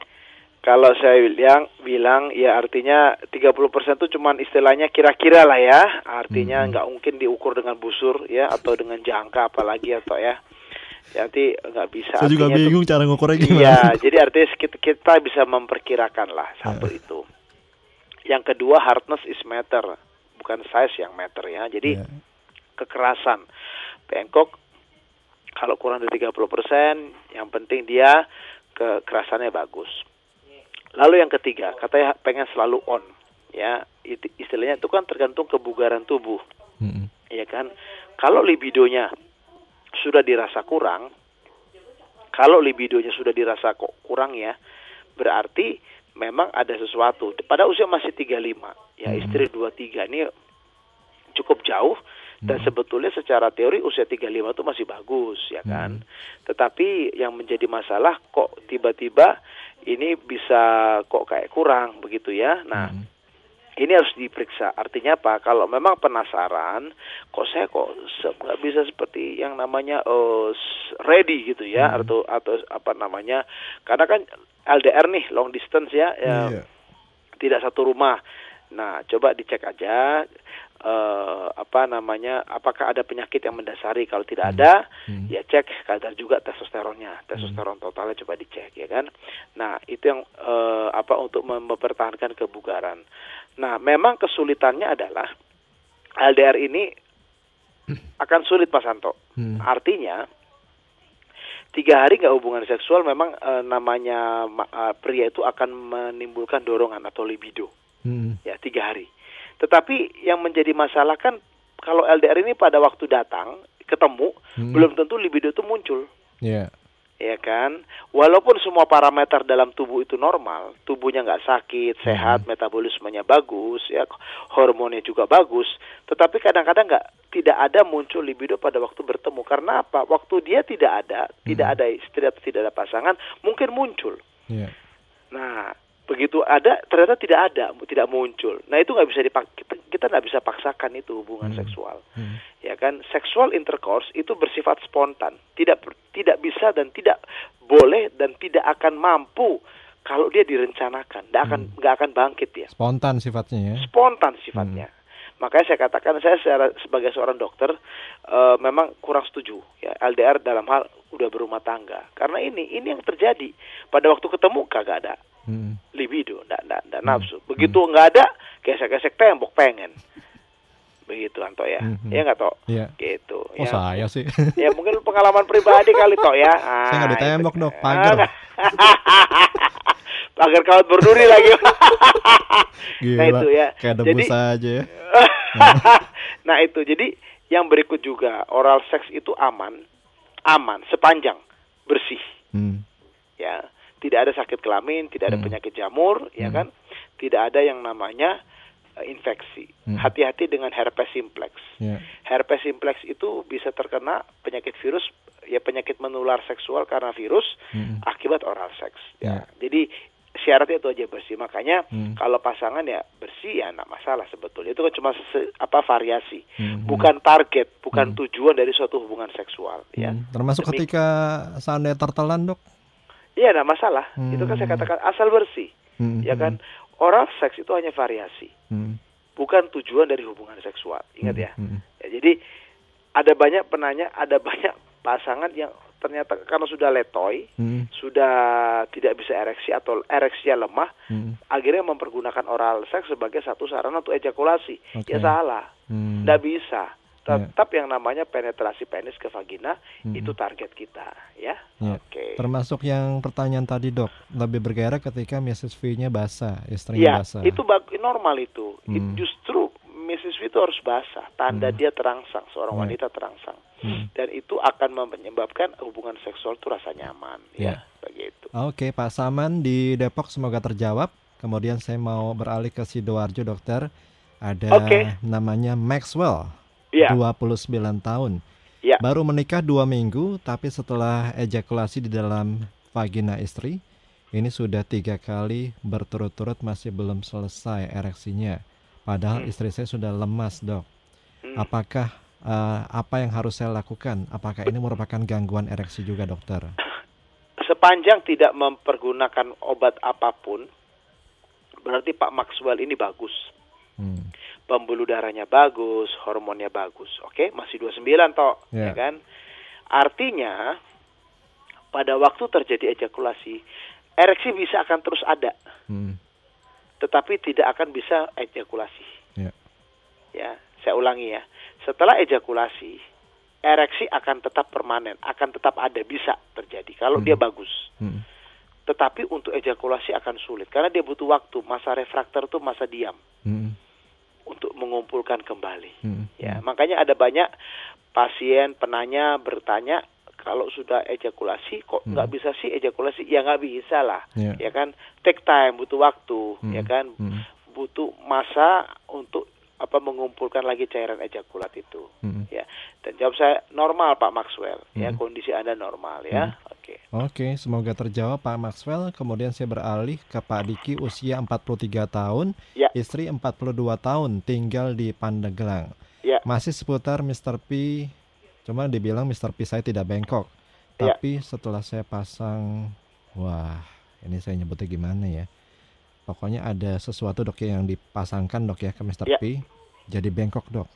kalau saya bilang bilang ya artinya 30% itu cuman istilahnya kira-kira lah ya. Artinya Hmm. nggak mungkin diukur dengan busur ya atau dengan jangka apalagi atau ya. Ya, nanti nggak bisa. Saya juga Artinya itu- bingung cara ngukurnya gimana. Iya, jadi artinya kita, kita bisa memperkirakan lah satu Ya. itu. Yang kedua hardness is matter, bukan size yang matter ya. Jadi Ya. kekerasan. Bangkok kalau kurang dari 30%, yang penting dia kekerasannya bagus. Lalu yang ketiga, katanya pengen selalu on. Ya, istilahnya itu kan tergantung kebugaran tubuh, Mm-mm. ya kan? Kalau libidonya sudah dirasa kurang, kalau libidonya sudah dirasa kok kurang ya, berarti memang ada sesuatu. Pada usia masih 35, ya Hmm. istri 23 ini cukup jauh dan sebetulnya secara teori usia 35 itu masih bagus ya kan. Tetapi yang menjadi masalah kok tiba-tiba ini bisa kok kayak kurang begitu ya. Nah, Mm. Ini harus diperiksa. Artinya apa? Kalau memang penasaran, kok saya kok nggak bisa seperti yang namanya s- ready gitu ya, atau atau apa namanya? Karena kan LDR nih long distance ya, ya Iya. tidak satu rumah. Nah, coba dicek aja eh, apa namanya? Apakah ada penyakit yang mendasari? Kalau tidak ada, Hmm. ya cek kadar juga testosteronnya, testosteron totalnya coba dicek ya kan. Nah, itu yang eh, apa untuk mem- mempertahankan kebugaran. Nah, memang kesulitannya adalah LDR ini akan sulit Mas Santo. Hmm. Artinya tiga hari nggak hubungan seksual memang eh, namanya ma- eh, pria itu akan menimbulkan dorongan atau libido Mm. ya tiga hari. Tetapi yang menjadi masalah kan kalau LDR ini pada waktu datang ketemu Hmm. belum tentu libido itu muncul Iya. Ya kan? Walaupun semua parameter dalam tubuh itu normal tubuhnya nggak sakit sehat metabolismenya bagus ya hormonnya juga bagus tetapi kadang-kadang nggak tidak ada muncul libido pada waktu bertemu. Karena apa? Waktu dia tidak ada tidak ada istri atau tidak ada pasangan mungkin muncul. Iya. Nah, begitu ada ternyata tidak ada, tidak muncul. Nah, itu nggak bisa dipak kita nggak bisa paksakan itu hubungan seksual. Hmm. Ya kan? Sexual intercourse itu bersifat spontan, tidak tidak bisa dan tidak boleh dan tidak akan mampu kalau dia direncanakan, nggak akan nggak akan bangkit ya. Spontan sifatnya ya. Spontan sifatnya. Makanya saya katakan saya secara, sebagai seorang dokter eh, memang kurang setuju ya LDR dalam hal udah berumah tangga. Karena ini ini yang terjadi. Pada waktu ketemu kagak ada Mm. libido, ndak ndak ndak nafsu. Begitu nggak ada, gesek-gesek tembok pengen. Begitu Anto ya. Mhm. Ya nggak toh? Iya. Gitu. Oh ya. saya sih. ya mungkin pengalaman pribadi kali toh ya. Ah, Saya nggak itu. ditembok, Dok, pagar. Ah, pagar kawat berduri lagi. Gila. Nah, itu ya. Kayak Jadi- debus aja ya. nah itu jadi yang berikut juga oral seks itu aman, aman sepanjang bersih, Hmm. ya tidak ada sakit kelamin, tidak ada Hmm. penyakit jamur, ya Hmm. kan, tidak ada yang namanya eh, infeksi. Hmm. Hati-hati dengan herpes simplex. Ya. Herpes simplex itu bisa terkena penyakit virus, ya penyakit menular seksual karena virus Hmm. akibat oral seks. Ya. Ya. Jadi syaratnya itu aja bersih. Makanya Hmm. kalau pasangan ya bersih ya enggak masalah sebetulnya. Itu kan cuma se- apa variasi, Hmm. bukan target, bukan Hmm. tujuan dari suatu hubungan seksual. Ya, Hmm. Termasuk Demi- ketika seandainya tertelan dok. Iya, enggak masalah. Hmm. Itu kan saya katakan asal bersih, Hmm. ya kan. Oral seks itu hanya variasi, Hmm. bukan tujuan dari hubungan seksual. Ingat Hmm. ya. Hmm. Ya, jadi ada banyak penanya, ada banyak pasangan yang ternyata karena sudah letoy, Hmm. sudah tidak bisa ereksi atau ereksinya lemah, Hmm. akhirnya mempergunakan oral seks sebagai satu sarana untuk ejakulasi. Oke. Ya salah, Hmm. tidak bisa. Ya. Tetap yang namanya penetrasi penis ke vagina Hmm. itu target kita, ya. Ya. Oke. Termasuk yang pertanyaan tadi dok, lebih bergairah ketika Mrs. V-nya basah, istrinya Ya, basah. itu normal itu. It- Hmm. justru Mrs. V itu harus basah, tanda Hmm. dia terangsang, seorang Ya. wanita terangsang. Hmm. Dan itu akan menyebabkan hubungan seksual itu rasa nyaman, Ya. ya, begitu. Oke Pak Saman di Depok semoga terjawab. Kemudian saya mau beralih ke Sidoarjo dokter. Ada Oke. namanya Maxwell, Iya. 29 tahun. Ya. Baru menikah dua minggu, tapi setelah ejakulasi di dalam vagina istri, ini sudah tiga kali berturut-turut masih belum selesai ereksinya. Padahal istri saya sudah lemas, dok. Hmm. Apakah eh, apa yang harus saya lakukan? Apakah ini merupakan gangguan ereksi juga, dokter? Sepanjang tidak mempergunakan obat apa pun, berarti Pak Maxwell ini bagus. Hmm. Pembuluh darahnya bagus, hormonnya bagus. Oke, masih 29 toh, Ya. ya kan? Artinya pada waktu terjadi ejakulasi, ereksi bisa akan terus ada, Hmm. tetapi tidak akan bisa ejakulasi. Ya. Ya, saya ulangi ya. Setelah ejakulasi, ereksi akan tetap permanen, akan tetap ada, bisa terjadi kalau Hmm. dia bagus. Hmm. Tetapi untuk ejakulasi akan sulit karena dia butuh waktu. Masa refraktor itu masa diam Hmm. Untuk mengumpulkan kembali. Hmm. Ya, makanya ada banyak pasien penanya bertanya kalau sudah ejakulasi kok Hmm. nggak bisa sih ejakulasi? Ya nggak bisa lah, Ya. ya kan? Take time, butuh waktu, Hmm. ya kan? Hmm. Butuh masa untuk apa mengumpulkan lagi cairan ejakulat itu. Hmm. Ya, dan jawab saya normal Pak Maxwell, ya Hmm. kondisi anda normal ya. Oke. Oke, semoga terjawab Pak Maxwell. Kemudian saya beralih ke Pak Diki usia 43 tahun, Ya. istri 42 tahun, tinggal di Pandeglang. Ya. Masih seputar Mr. P. Cuma dibilang Mr. P saya tidak bengkok. Ya. Tapi setelah saya pasang wah, ini saya nyebutnya gimana ya? Pokoknya ada sesuatu dok ya yang dipasangkan dok ya ke Mr. Ya. P. Jadi bengkok dok.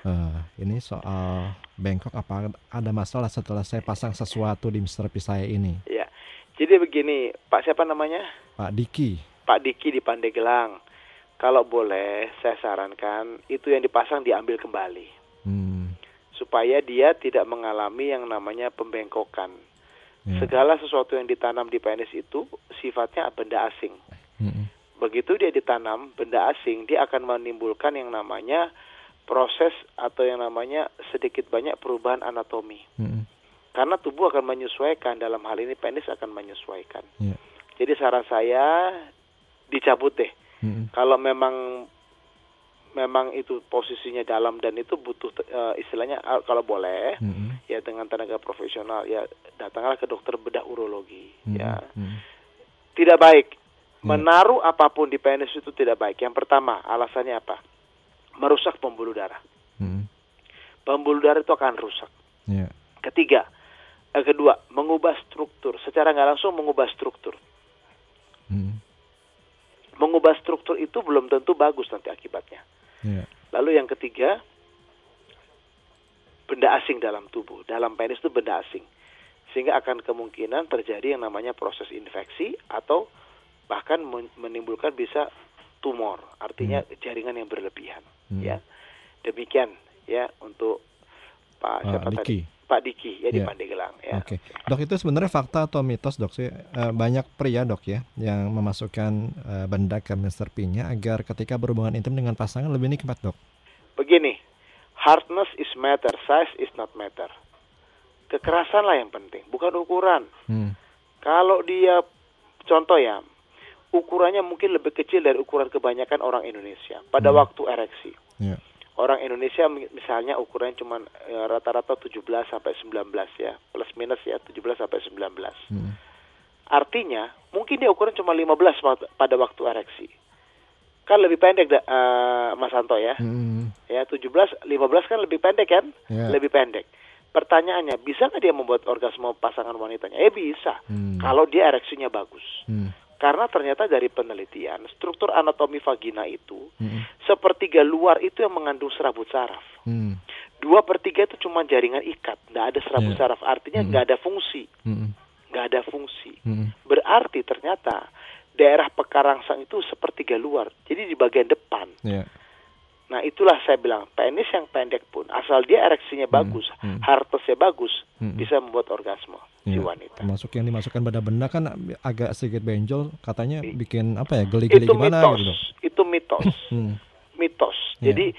Eh, ini soal bengkok apa ada masalah setelah saya pasang sesuatu di Mr. P saya ini? Ya. Jadi begini, Pak siapa namanya? Pak Diki. Pak Diki di Pandeglang. Kalau boleh, saya sarankan itu yang dipasang diambil kembali Hmm, supaya dia tidak mengalami yang namanya pembengkokan. ya. Segala sesuatu yang ditanam di penis itu sifatnya benda asing. Mm-mm. Begitu dia ditanam benda asing, dia akan menimbulkan yang namanya proses atau yang namanya sedikit banyak perubahan anatomi. Mm-mm. Karena tubuh akan menyesuaikan dalam hal ini penis akan menyesuaikan. Ya. Jadi saran saya dicabut deh. Mm-mm. Kalau memang memang itu posisinya dalam dan itu butuh eh, istilahnya eh, kalau boleh Mm-mm. ya dengan tenaga profesional ya datanglah ke dokter bedah urologi Mm-mm. ya. Mm-mm. Tidak baik Ya. menaruh apa pun di penis itu tidak baik. Yang pertama, alasannya apa? Merusak pembuluh darah. Mm-mm. Pembuluh darah itu akan rusak. Ya. Ketiga, eh, kedua, mengubah struktur. Secara nggak langsung mengubah struktur. Mm. Mengubah struktur itu belum tentu bagus nanti akibatnya. Ya. Lalu yang ketiga, benda asing dalam tubuh. Dalam penis itu benda asing. Sehingga akan kemungkinan terjadi yang namanya proses infeksi atau bahkan men- menimbulkan bisa tumor. Artinya jaringan yang berlebihan. Hmm. Ya, demikian ya untuk Pak Pak siapa tadi? Diki. Pak Diki ya di Ya. Pandeglang ya. Oke, dok itu sebenarnya fakta atau mitos dok sih Eh, banyak pria dok ya yang memasukkan eh, benda ke Mr. P-nya agar ketika berhubungan intim dengan pasangan lebih nikmat dok. Begini, hardness is matter, size is not matter. Kekerasan lah yang penting, bukan ukuran. Hmm. Kalau dia contoh ya, ukurannya mungkin lebih kecil dari ukuran kebanyakan orang Indonesia pada Hmm. waktu ereksi. Ya. Orang Indonesia mi- misalnya ukurannya cuma eh, rata-rata 17 sampai 19 ya, plus minus ya 17 sampai 19. Hmm. Artinya mungkin dia ukuran cuma 15 pada- pada waktu ereksi. Kan lebih pendek eh, Mas Anto ya. Hmm. Ya 17 15 kan lebih pendek kan? Ya. Lebih pendek. Pertanyaannya, bisa nggak dia membuat orgasme pasangan wanitanya? Eh bisa. Hmm. Kalau dia ereksinya bagus. Hmm. Karena ternyata dari penelitian, struktur anatomi vagina itu Hmm. sepertiga luar itu yang mengandung serabut saraf. Hmm. Dua per tiga itu cuma jaringan ikat, nggak ada serabut Ya. saraf. Artinya Hmm. nggak ada fungsi, Hmm. nggak ada fungsi. Hmm. Berarti ternyata daerah pekarangsang itu sepertiga luar, jadi di bagian depan. Ya. Nah itulah saya bilang penis yang pendek pun asal dia ereksinya bagus, hmm. hartesnya bagus, Hmm. bisa membuat orgasme si Ya. wanita. Termasuk yang dimasukkan pada benda kan agak sedikit benjol, katanya bikin apa ya geli-geli Itu gimana mitos, gitu itu mitos, Hmm. mitos. Ya. Jadi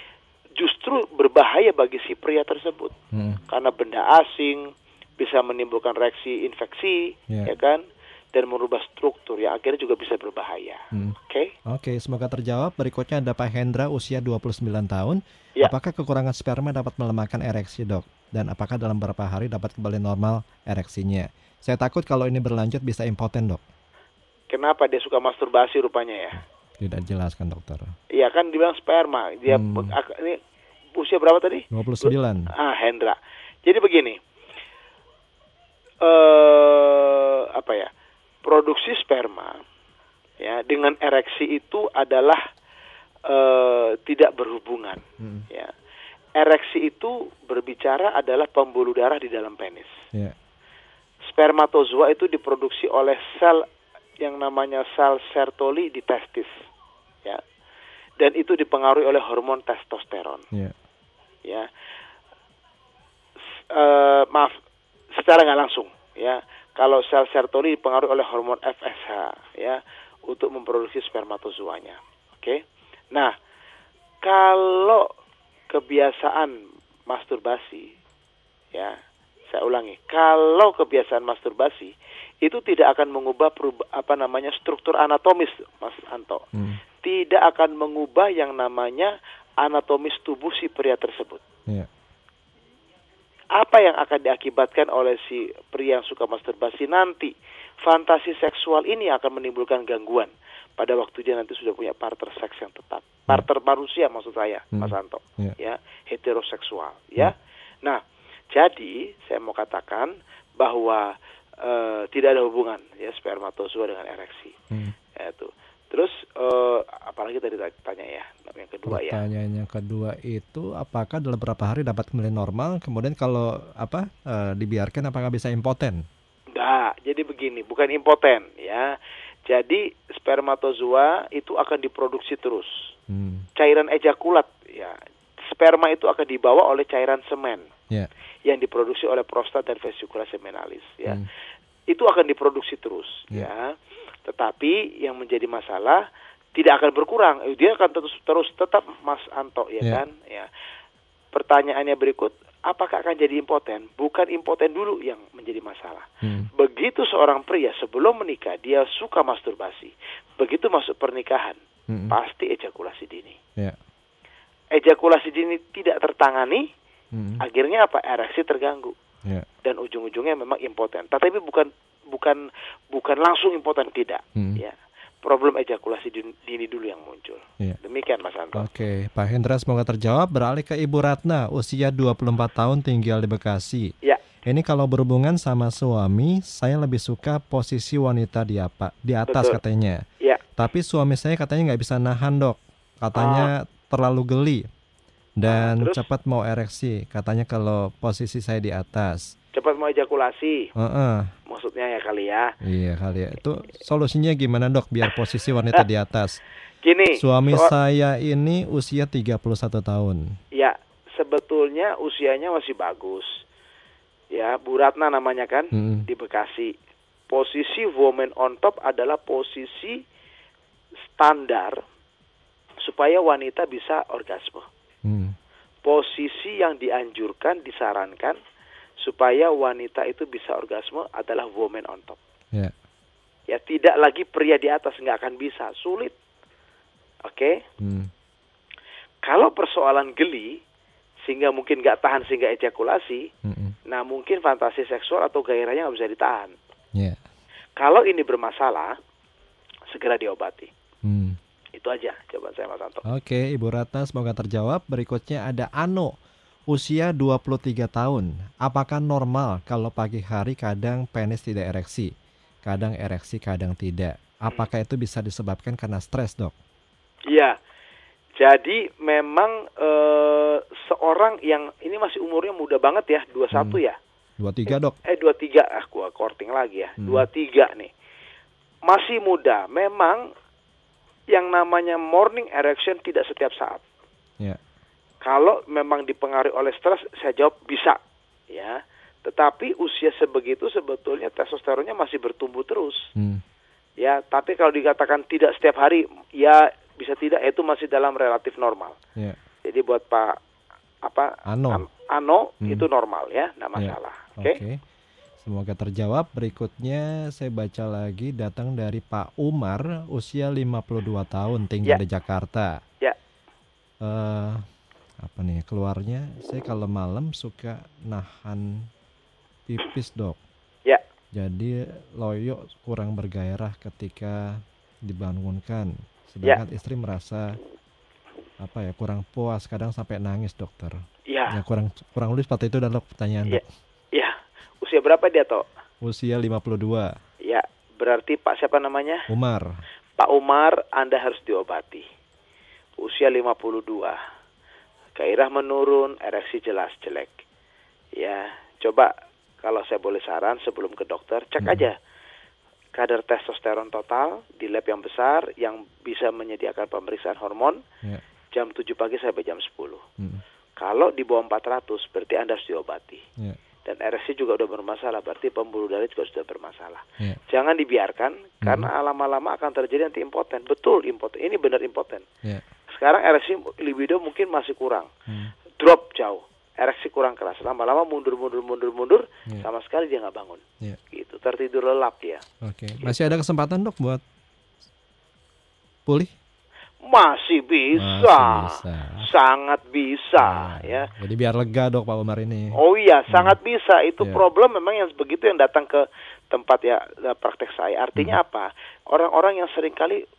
justru berbahaya bagi si pria tersebut Hmm. karena benda asing bisa menimbulkan reaksi infeksi, Ya. ya kan, dan merubah struktur yang akhirnya juga bisa berbahaya. Hmm. Oke? Oke, semoga terjawab. Berikutnya ada Pak Hendra usia 29 tahun. Ya. Apakah kekurangan sperma dapat melemahkan ereksi, Dok? Dan apakah dalam beberapa hari dapat kembali normal ereksinya? Saya takut kalau ini berlanjut bisa impoten, Dok. Kenapa dia suka masturbasi rupanya ya? Tidak jelaskan, Dokter. Iya kan dibilang sperma. Dia Hmm. ini usia berapa tadi? 29. Ah, Hendra. Jadi begini. Eh apa ya? Produksi sperma ya dengan ereksi itu adalah eh tidak berhubungan Hmm. ya. Ereksi itu berbicara adalah pembuluh darah di dalam penis. Ya. Spermatozoa itu diproduksi oleh sel yang namanya sel Sertoli di testis ya. Dan itu dipengaruhi oleh hormon testosteron Ya. ya eh, maaf secara nggak langsung ya kalau sel sertoli dipengaruhi oleh hormon FSH ya untuk memproduksi spermatozoanya oke nah kalau kebiasaan masturbasi ya saya ulangi kalau kebiasaan masturbasi itu tidak akan mengubah perub- apa namanya struktur anatomis Mas Anto Hmm. tidak akan mengubah yang namanya anatomis tubuh si pria tersebut. Ya. Apa yang akan diakibatkan oleh si pria yang suka masturbasi nanti? Fantasi seksual ini akan menimbulkan gangguan pada waktu dia nanti sudah punya partner seks yang tetap. Partner manusia maksud saya, Hmm. Mas Anto. Ya. Ya, heteroseksual, ya. Nah, jadi saya mau katakan bahwa eh, tidak ada hubungan ya spermatozoa dengan ereksi. Hmm. Ya, itu. Terus eh, apalagi tadi tanya ya, yang kedua ya. Pertanyaan yang kedua itu apakah dalam beberapa hari dapat kembali normal? Kemudian kalau apa eh, dibiarkan apakah bisa impoten? Enggak, jadi begini, bukan impoten ya. Jadi spermatozoa itu akan diproduksi terus. Hmm. Cairan ejakulat ya. Sperma itu akan dibawa oleh cairan semen Ya. yang diproduksi oleh prostat dan vesicula seminalis ya. Hmm. Itu akan diproduksi terus Ya. ya. Tetapi yang menjadi masalah tidak akan berkurang. Eh, Dia akan terus terus tetap Mas Anto ya Ya. kan ya. Pertanyaannya berikut, apakah akan jadi impoten? Bukan impoten dulu yang menjadi masalah. Hmm. Begitu seorang pria sebelum menikah dia suka masturbasi, begitu masuk pernikahan Hmm. pasti ejakulasi dini. Ya. Ejakulasi dini tidak tertangani, Hmm. akhirnya apa? Ereksi terganggu Ya. dan ujung-ujungnya memang impoten. Tetapi bukan bukan bukan langsung impoten tidak, Hmm. ya. Problem ejakulasi din- dini dulu yang muncul. Ya. Demikian Mas Anto. Oke, Pak Hendra semoga terjawab. Beralih ke Ibu Ratna, usia 24 tahun tinggal di Bekasi. Ya. Ini kalau berhubungan sama suami, saya lebih suka posisi wanita di apa? Di atas Betul. katanya. Ya. Tapi suami saya katanya nggak bisa nahan dok. Katanya terlalu geli dan Ah, terus? cepat mau ereksi. Katanya kalau posisi saya di atas. Cepat mau ejakulasi, Heeh, maksudnya ya kali ya. iya kali ya. Itu solusinya gimana dok? Biar posisi wanita di atas. Gini, Suami soal- saya ini usia 31 tahun. Ya, sebetulnya usianya masih bagus. Ya, Bu Ratna namanya kan Mm-mm. di Bekasi. Posisi woman on top adalah posisi standar supaya wanita bisa orgasme. Hmm. Posisi yang dianjurkan, disarankan supaya wanita itu bisa orgasme adalah woman on top. Ya. Ya, tidak lagi pria di atas nggak akan bisa, sulit. Oke? Hmm. Kalau persoalan geli sehingga mungkin nggak tahan sehingga ejakulasi, Mm-mm. nah mungkin fantasi seksual atau gairahnya nggak bisa ditahan. Ya. Kalau ini bermasalah, segera diobati. Hmm. Itu aja jawaban saya Mas Anto. Oke, Ibu Ratna semoga terjawab. Berikutnya ada Ano, usia 23 tahun. Apakah normal kalau pagi hari kadang penis tidak ereksi? Kadang ereksi, kadang tidak. Apakah itu bisa disebabkan karena stres, Dok? Iya. Jadi memang eh, seorang yang ini masih umurnya muda banget ya, 21 ya. 23, Dok. Eh 23, ah gua korting lagi ya. Hmm. 23 nih. Masih muda. Memang yang namanya morning erection tidak setiap saat. Ya. Kalau memang dipengaruhi oleh stres, saya jawab bisa, ya. Tetapi usia sebegitu sebetulnya testosteronnya masih bertumbuh terus, Hmm. ya. Tapi kalau dikatakan tidak setiap hari, ya bisa tidak, itu masih dalam relatif normal. Ya. Jadi buat Pak apa Ano. Ano Hmm. itu normal ya, tidak Ya. masalah. Oke. Oke. Semoga terjawab. Berikutnya saya baca lagi datang dari Pak Umar, usia 52 tahun, tinggal Ya. di Jakarta. Ya. Eh, apa nih keluarnya? Saya kalau malam suka nahan pipis, Dok. Ya. Jadi loyo kurang bergairah ketika dibangunkan. Sedangkan istri merasa apa ya kurang puas, kadang sampai nangis, dokter. Ya, Ya kurang kurang lebih seperti itu dan dok pertanyaan Ya. dok. ya. Usia berapa dia toh? Usia 52, Ya, berarti Pak siapa namanya? Umar. Pak Umar, Anda harus diobati. Usia 52. Gairah menurun, ereksi jelas jelek. Ya, coba kalau saya boleh saran sebelum ke dokter, cek Hmm. aja kadar testosteron total di lab yang besar yang bisa menyediakan pemeriksaan hormon Ya. jam 7 pagi sampai jam 10. Mm, Kalau di bawah 400 berarti Anda harus diobati. ya, Dan ereksi juga udah bermasalah, berarti pembuluh darah juga sudah bermasalah. ya, Jangan dibiarkan karena lama-lama akan terjadi nanti impoten. Betul impoten. Ini benar impoten. ya. Sekarang ereksi libido mungkin masih kurang. Hmm, Drop jauh. Ereksi kurang keras. Lama-lama mundur mundur mundur mundur Ya. sama sekali dia nggak bangun. ya. Gitu. Tertidur lelap dia. Oke. Masih ada kesempatan dok buat pulih? Masih bisa. Masih bisa. Sangat bisa Nah, ya. Jadi biar lega dok Pak Umar ini. Oh iya, sangat bisa. Itu Ya. problem memang yang begitu yang datang ke tempat ya ya, praktek saya. Artinya Hmm. apa? Orang-orang yang sering kali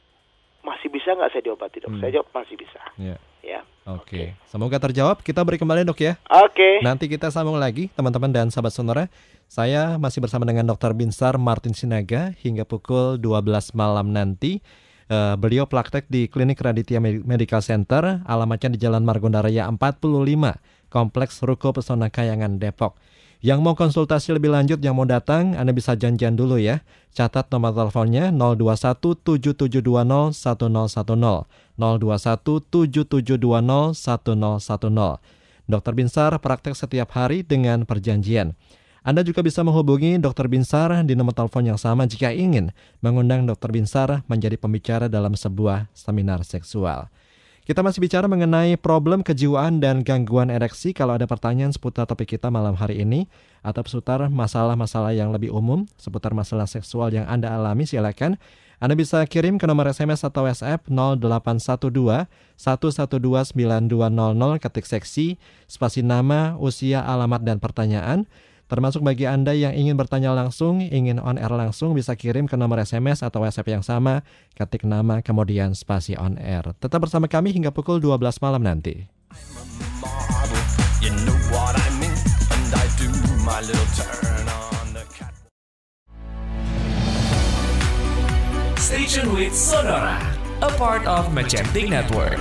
masih bisa nggak saya diobati dok? Hmm. Saya jawab masih bisa. Ya. Ya. Oke. Semoga terjawab. Kita beri kembali dok ya. Oke. Nanti kita sambung lagi teman-teman dan sahabat sonora. Saya masih bersama dengan Dr. Binsar Martin Sinaga hingga pukul 12 malam nanti. Eh, beliau praktek di Klinik Raditya Med- Medical Center, alamatnya di Jalan Margonda Raya 45, Kompleks Ruko Pesona Kayangan Depok. Yang mau konsultasi lebih lanjut, yang mau datang, Anda bisa janjian dulu ya. Catat nomor teleponnya 021 7720 1010. 021 7720 1010. Dr. Binsar praktek setiap hari dengan perjanjian. Anda juga bisa menghubungi Dr. Binsar di nomor telepon yang sama jika ingin mengundang Dr. Binsar menjadi pembicara dalam sebuah seminar seksual. Kita masih bicara mengenai problem kejiwaan dan gangguan ereksi. Kalau ada pertanyaan seputar topik kita malam hari ini atau seputar masalah-masalah yang lebih umum, seputar masalah seksual yang Anda alami, silakan Anda bisa kirim ke nomor SMS atau WhatsApp 0812 112 9200 ketik seksi, spasi nama, usia, alamat, dan pertanyaan. Termasuk bagi Anda yang ingin bertanya langsung, ingin on air langsung, bisa kirim ke nomor SMS atau WhatsApp yang sama, ketik nama, kemudian spasi on air. Tetap bersama kami hingga pukul 12 malam nanti. Station with Sonora, a part of Magentic Network.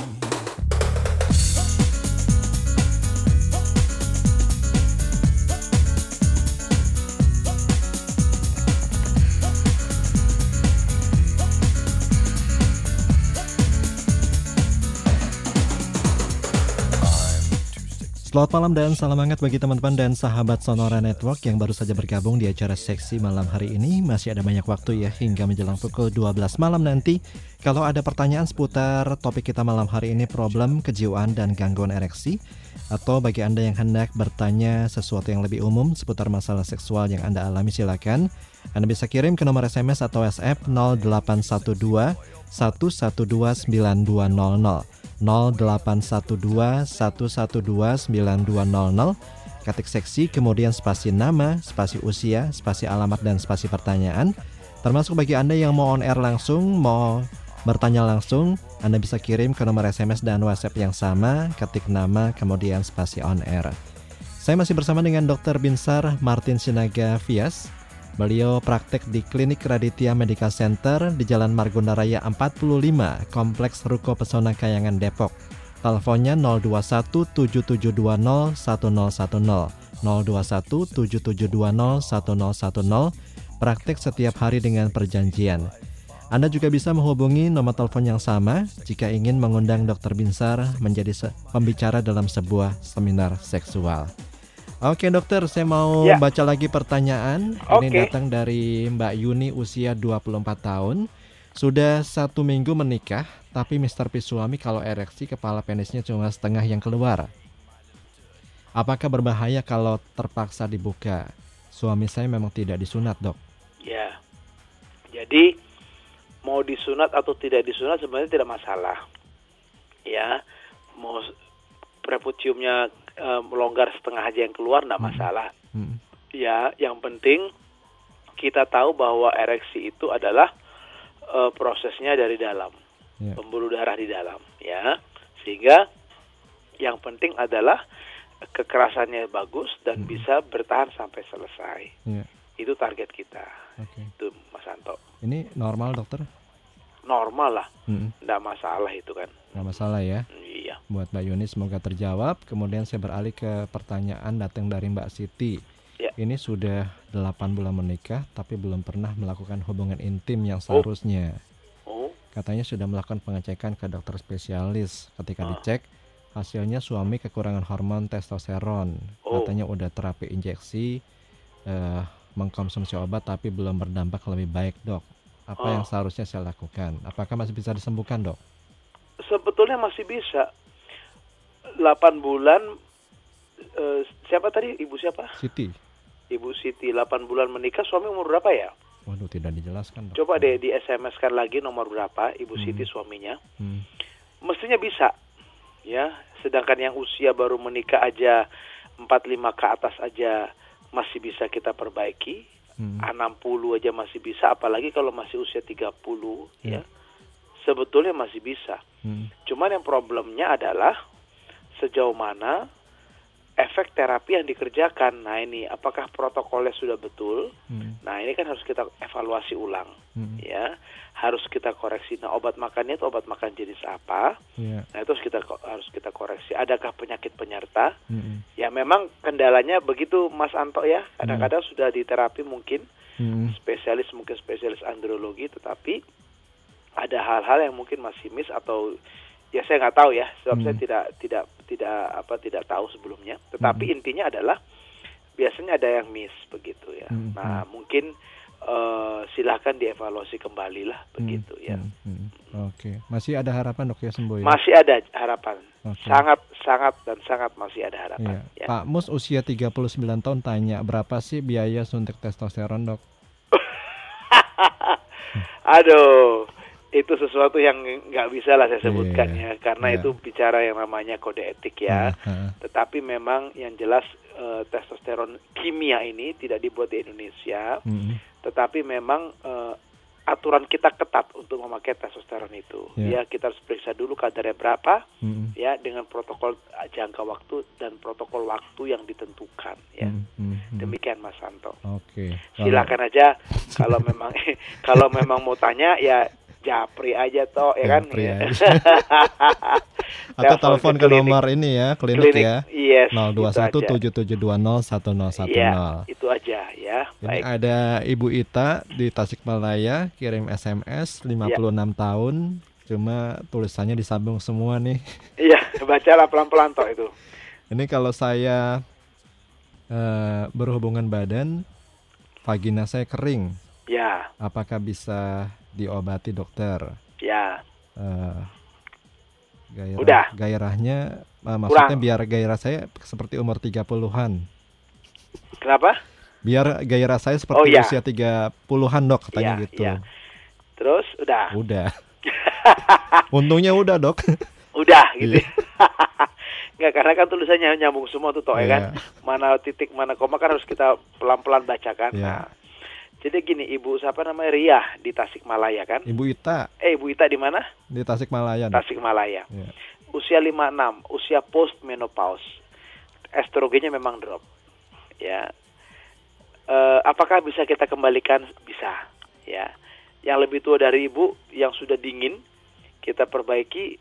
Selamat malam dan salam hangat bagi teman-teman dan sahabat Sonora Network yang baru saja bergabung di acara seksi malam hari ini. Masih ada banyak waktu ya hingga menjelang pukul 12 malam nanti. Kalau ada pertanyaan seputar topik kita malam hari ini problem kejiwaan dan gangguan ereksi atau bagi Anda yang hendak bertanya sesuatu yang lebih umum seputar masalah seksual yang Anda alami silakan. Anda bisa kirim ke nomor SMS atau WhatsApp 0812 112 9200. 0812 112 9200 ketik seksi kemudian spasi nama, spasi usia, spasi alamat dan spasi pertanyaan. Termasuk bagi Anda yang mau on air langsung, mau bertanya langsung, Anda bisa kirim ke nomor SMS dan WhatsApp yang sama, ketik nama kemudian spasi on air. Saya masih bersama dengan Dr. Binsar Martin Sinaga Vias. Beliau praktek di Klinik Raditya Medical Center di Jalan Margonda Raya 45, Kompleks Ruko Pesona Kayangan Depok. Teleponnya 021 7720 1010. 021 7720 1010. Praktek setiap hari dengan perjanjian. Anda juga bisa menghubungi nomor telepon yang sama jika ingin mengundang Dr. Binsar menjadi pembicara dalam sebuah seminar seksual. Oke dokter, saya mau Ya. baca lagi pertanyaan. Ini Oke. datang dari Mbak Yuni usia 24 tahun. Sudah satu minggu menikah, tapi Mr. P suami kalau ereksi kepala penisnya cuma setengah yang keluar. Apakah berbahaya kalau terpaksa dibuka? Suami saya memang tidak disunat dok. Ya. Jadi mau disunat atau tidak disunat sebenarnya tidak masalah. Ya. Mau preputiumnya melonggar setengah aja yang keluar tidak masalah. Hmm. Ya, yang penting kita tahu bahwa ereksi itu adalah eh, prosesnya dari dalam, Ya. pembuluh darah di dalam, ya. Sehingga yang penting adalah kekerasannya bagus dan bisa bertahan sampai selesai. Ya. Itu target kita. Oke. Itu Mas Anto. Ini normal dokter? Normal lah, Hmm. tidak masalah itu kan. Nggak masalah ya. Iya. Buat Mbak Yuni semoga terjawab. Kemudian saya beralih ke pertanyaan datang dari Mbak Siti. Ya. Ini sudah 8 bulan menikah tapi belum pernah melakukan hubungan intim yang seharusnya. Oh, Katanya sudah melakukan pengecekan ke dokter spesialis. Ketika Ah. dicek, hasilnya suami kekurangan hormon testosteron. Oh. Katanya udah terapi injeksi, eh, mengkonsumsi obat tapi belum berdampak lebih baik dok. Apa Oh. yang seharusnya saya lakukan? Apakah masih bisa disembuhkan dok? Sebetulnya masih bisa. 8 bulan eh, siapa tadi? Ibu siapa? Siti? Ibu Siti 8 bulan menikah, suami umur berapa ya? Waduh tidak dijelaskan dok. Coba deh di SMS kan lagi nomor berapa Ibu Siti suaminya. Hmm. Mestinya bisa. Ya, sedangkan yang usia baru menikah aja 45 ke atas aja masih bisa kita perbaiki. Hmm. 60 aja masih bisa apalagi kalau masih usia 30 Ya. ya. Sebetulnya masih bisa. Hmm. Cuman yang problemnya adalah sejauh mana efek terapi yang dikerjakan. Nah, ini apakah protokolnya sudah betul? Hmm. Nah, ini kan harus kita evaluasi ulang Hmm. ya. Harus kita koreksi. Nah, obat makannya itu obat makan jenis apa? Iya. Nah, itu harus kita harus kita koreksi. Adakah penyakit penyerta? Hmm. Ya memang kendalanya begitu Mas Anto ya. Kadang-kadang sudah di terapi mungkin Hmm. spesialis mungkin spesialis andrologi tetapi ada hal-hal yang mungkin masih miss atau ya saya nggak tahu ya sebab Hmm. saya tidak tidak tidak apa tidak tahu sebelumnya tetapi intinya adalah biasanya ada yang miss begitu ya Hmm, nah mungkin eh, silahkan dievaluasi kembali lah begitu ya Hmm, hmm. Oke, masih ada harapan dok ya sembuh ya? masih ada harapan Oke. sangat sangat dan sangat masih ada harapan Iya. ya. Pak Mus usia 39 tahun tanya berapa sih biaya suntik testosteron dok? Aduh, itu sesuatu yang nggak bisa lah saya sebutkan Iya, ya, karena iya. itu bicara yang namanya kode etik ya. Nah, Tetapi memang yang jelas eh, testosteron kimia ini tidak dibuat di Indonesia, tetapi memang eh, aturan kita ketat untuk memakai testosteron itu. Iya. Ya, kita harus periksa dulu kadarnya berapa, ya, dengan protokol eh, jangka waktu dan protokol waktu yang ditentukan. Ya, demikian Mas Santo. Oke. Silakan aja kalau memang kalau memang mau tanya ya japri aja toh ya kan Japri ya. aja. Atau telepon ke klinik. nomor ini ya, klinik, klinik ya. yes 0217720101. Iya, itu aja ya. Ini Baik. ada Ibu Ita di Tasikmalaya kirim SMS 56 tahun cuma tulisannya disambung semua nih. Iya, bacalah pelan-pelan toh itu. Ini kalau saya eh, berhubungan badan vagina saya kering, Ya, apakah bisa diobati dokter? ya. Eh, gairah, Udah. gairahnya eh, maksudnya Kurang. biar gairah saya seperti umur 30-an. Kenapa? Biar gairah saya Oh, seperti iya. usia 30-an dok katanya Iya, gitu. iya. Terus udah. Udah. Untungnya udah dok. Udah gitu. Iya. Enggak karena kan tulisannya nyambung semua tuh toh ya kan. Iya. Mana titik mana koma kan harus kita pelan-pelan bacakan. Iya. Nah, jadi gini, Ibu siapa namanya Ria di Tasikmalaya kan? Ibu Ita Eh, Ibu Ita di mana? di Tasikmalaya. Tasikmalaya. Iya. Usia 56, usia post menopause. Estrogennya memang drop. Ya. Eh, apakah bisa kita kembalikan? Bisa. Ya. Yang lebih tua dari ibu yang sudah dingin kita perbaiki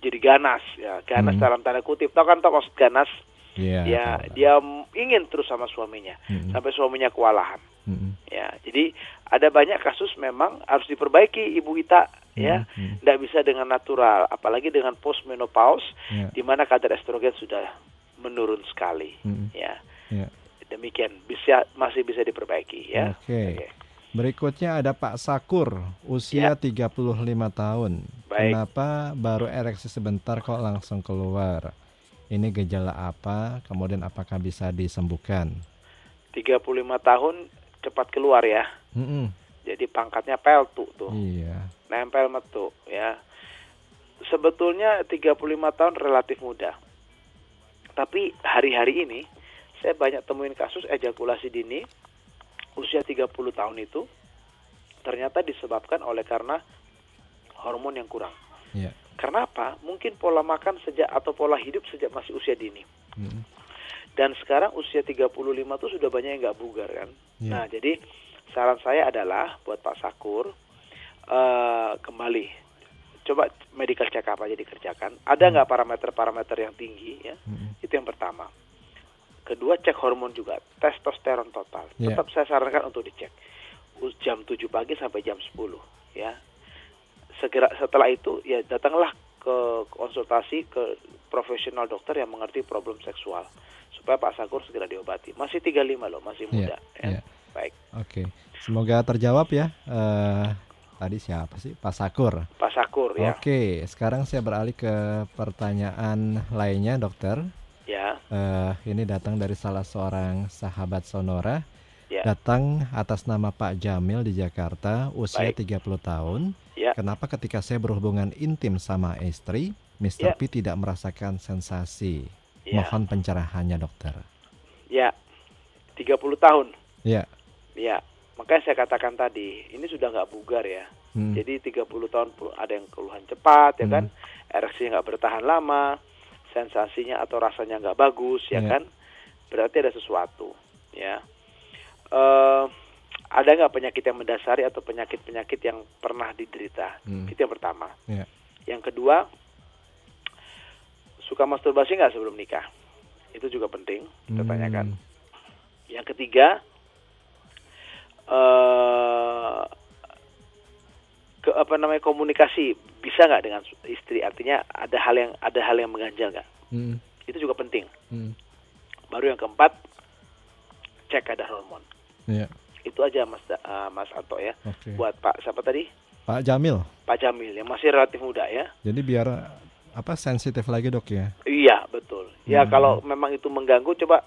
jadi ganas ya. Ganas Hmm. dalam tanda kutip. Tahu kan tahu maksud ganas? Iya. ya, dia ingin terus sama suaminya Mm-mm. sampai suaminya kewalahan. Ya. Jadi ada banyak kasus memang harus diperbaiki Ibu Ita ya. Tidak bisa dengan natural, apalagi dengan post menopause Iya. di mana kadar estrogen sudah menurun sekali Mm-mm. ya Ya. Demikian bisa masih bisa diperbaiki ya. Oke. Berikutnya ada Pak Sakur, usia 35 tahun. Ya. Baik. Kenapa baru ereksi sebentar kok langsung keluar? Ini gejala apa? Kemudian apakah bisa disembuhkan? 35 tahun cepat keluar ya. Mm-mm. Jadi pangkatnya peltu tuh. Iya. nempel metu ya. Sebetulnya 35 tahun relatif muda. Tapi hari-hari ini saya banyak temuin kasus ejakulasi dini usia 30 tahun itu ternyata disebabkan oleh karena hormon yang kurang. Iya. Karena apa? Mungkin pola makan sejak atau pola hidup sejak masih usia dini. Mm. Dan sekarang usia 35 tuh sudah banyak yang nggak bugar kan. Iya. Nah, jadi saran saya adalah buat Pak Sakur eh kembali coba medical check up aja dikerjakan. Ada nggak parameter-parameter yang tinggi ya? Mm-mm. Itu yang pertama. Kedua cek hormon juga, testosteron total. Iya. Tetap saya sarankan untuk dicek. Jam 7 pagi sampai jam 10 ya. Segera setelah itu ya datanglah ke konsultasi ke profesional dokter yang mengerti problem seksual supaya Pak Sakur segera diobati. Masih 35 loh, masih Iya, muda ya. iya. Baik. Oke. Semoga terjawab ya. Eh tadi siapa sih? Pak Sakur. Pak Sakur ya. Oke, sekarang saya beralih ke pertanyaan lainnya, dokter. Ya. Eh, ini datang dari salah seorang sahabat Sonora. Ya. Datang atas nama Pak Jamil di Jakarta, usia Baik. 30 tahun. Ya. Kenapa ketika saya berhubungan intim sama istri, Mr. Ya. P tidak merasakan sensasi? Ya. Mohon pencerahannya, dokter. Ya. 30 tahun. Ya. Ya. Makanya saya katakan tadi, ini sudah nggak bugar ya. Hmm. Jadi 30 tahun ada yang keluhan cepat ya Hmm. kan, ereksinya nggak bertahan lama, sensasinya atau rasanya nggak bagus ya Iya. kan, berarti ada sesuatu ya. Eh ada nggak penyakit yang mendasari atau penyakit-penyakit yang pernah diderita? Hmm. Itu yang pertama. Ya. Yang kedua, suka masturbasi nggak sebelum nikah? Itu juga penting kita Hmm. tanyakan. Yang ketiga, eh ke apa namanya komunikasi bisa nggak dengan istri? Artinya ada hal yang ada hal yang mengganjal nggak? Hmm. Itu juga penting. Hmm. Baru yang keempat, cek kadar hormon. Ya. Itu aja Mas eh, Mas Anto ya. Oke. Buat Pak siapa tadi? Pak Jamil. Pak Jamil yang masih relatif muda ya. Jadi biar apa sensitif lagi, Dok ya? Iya betul. Ya Hmm. kalau memang itu mengganggu coba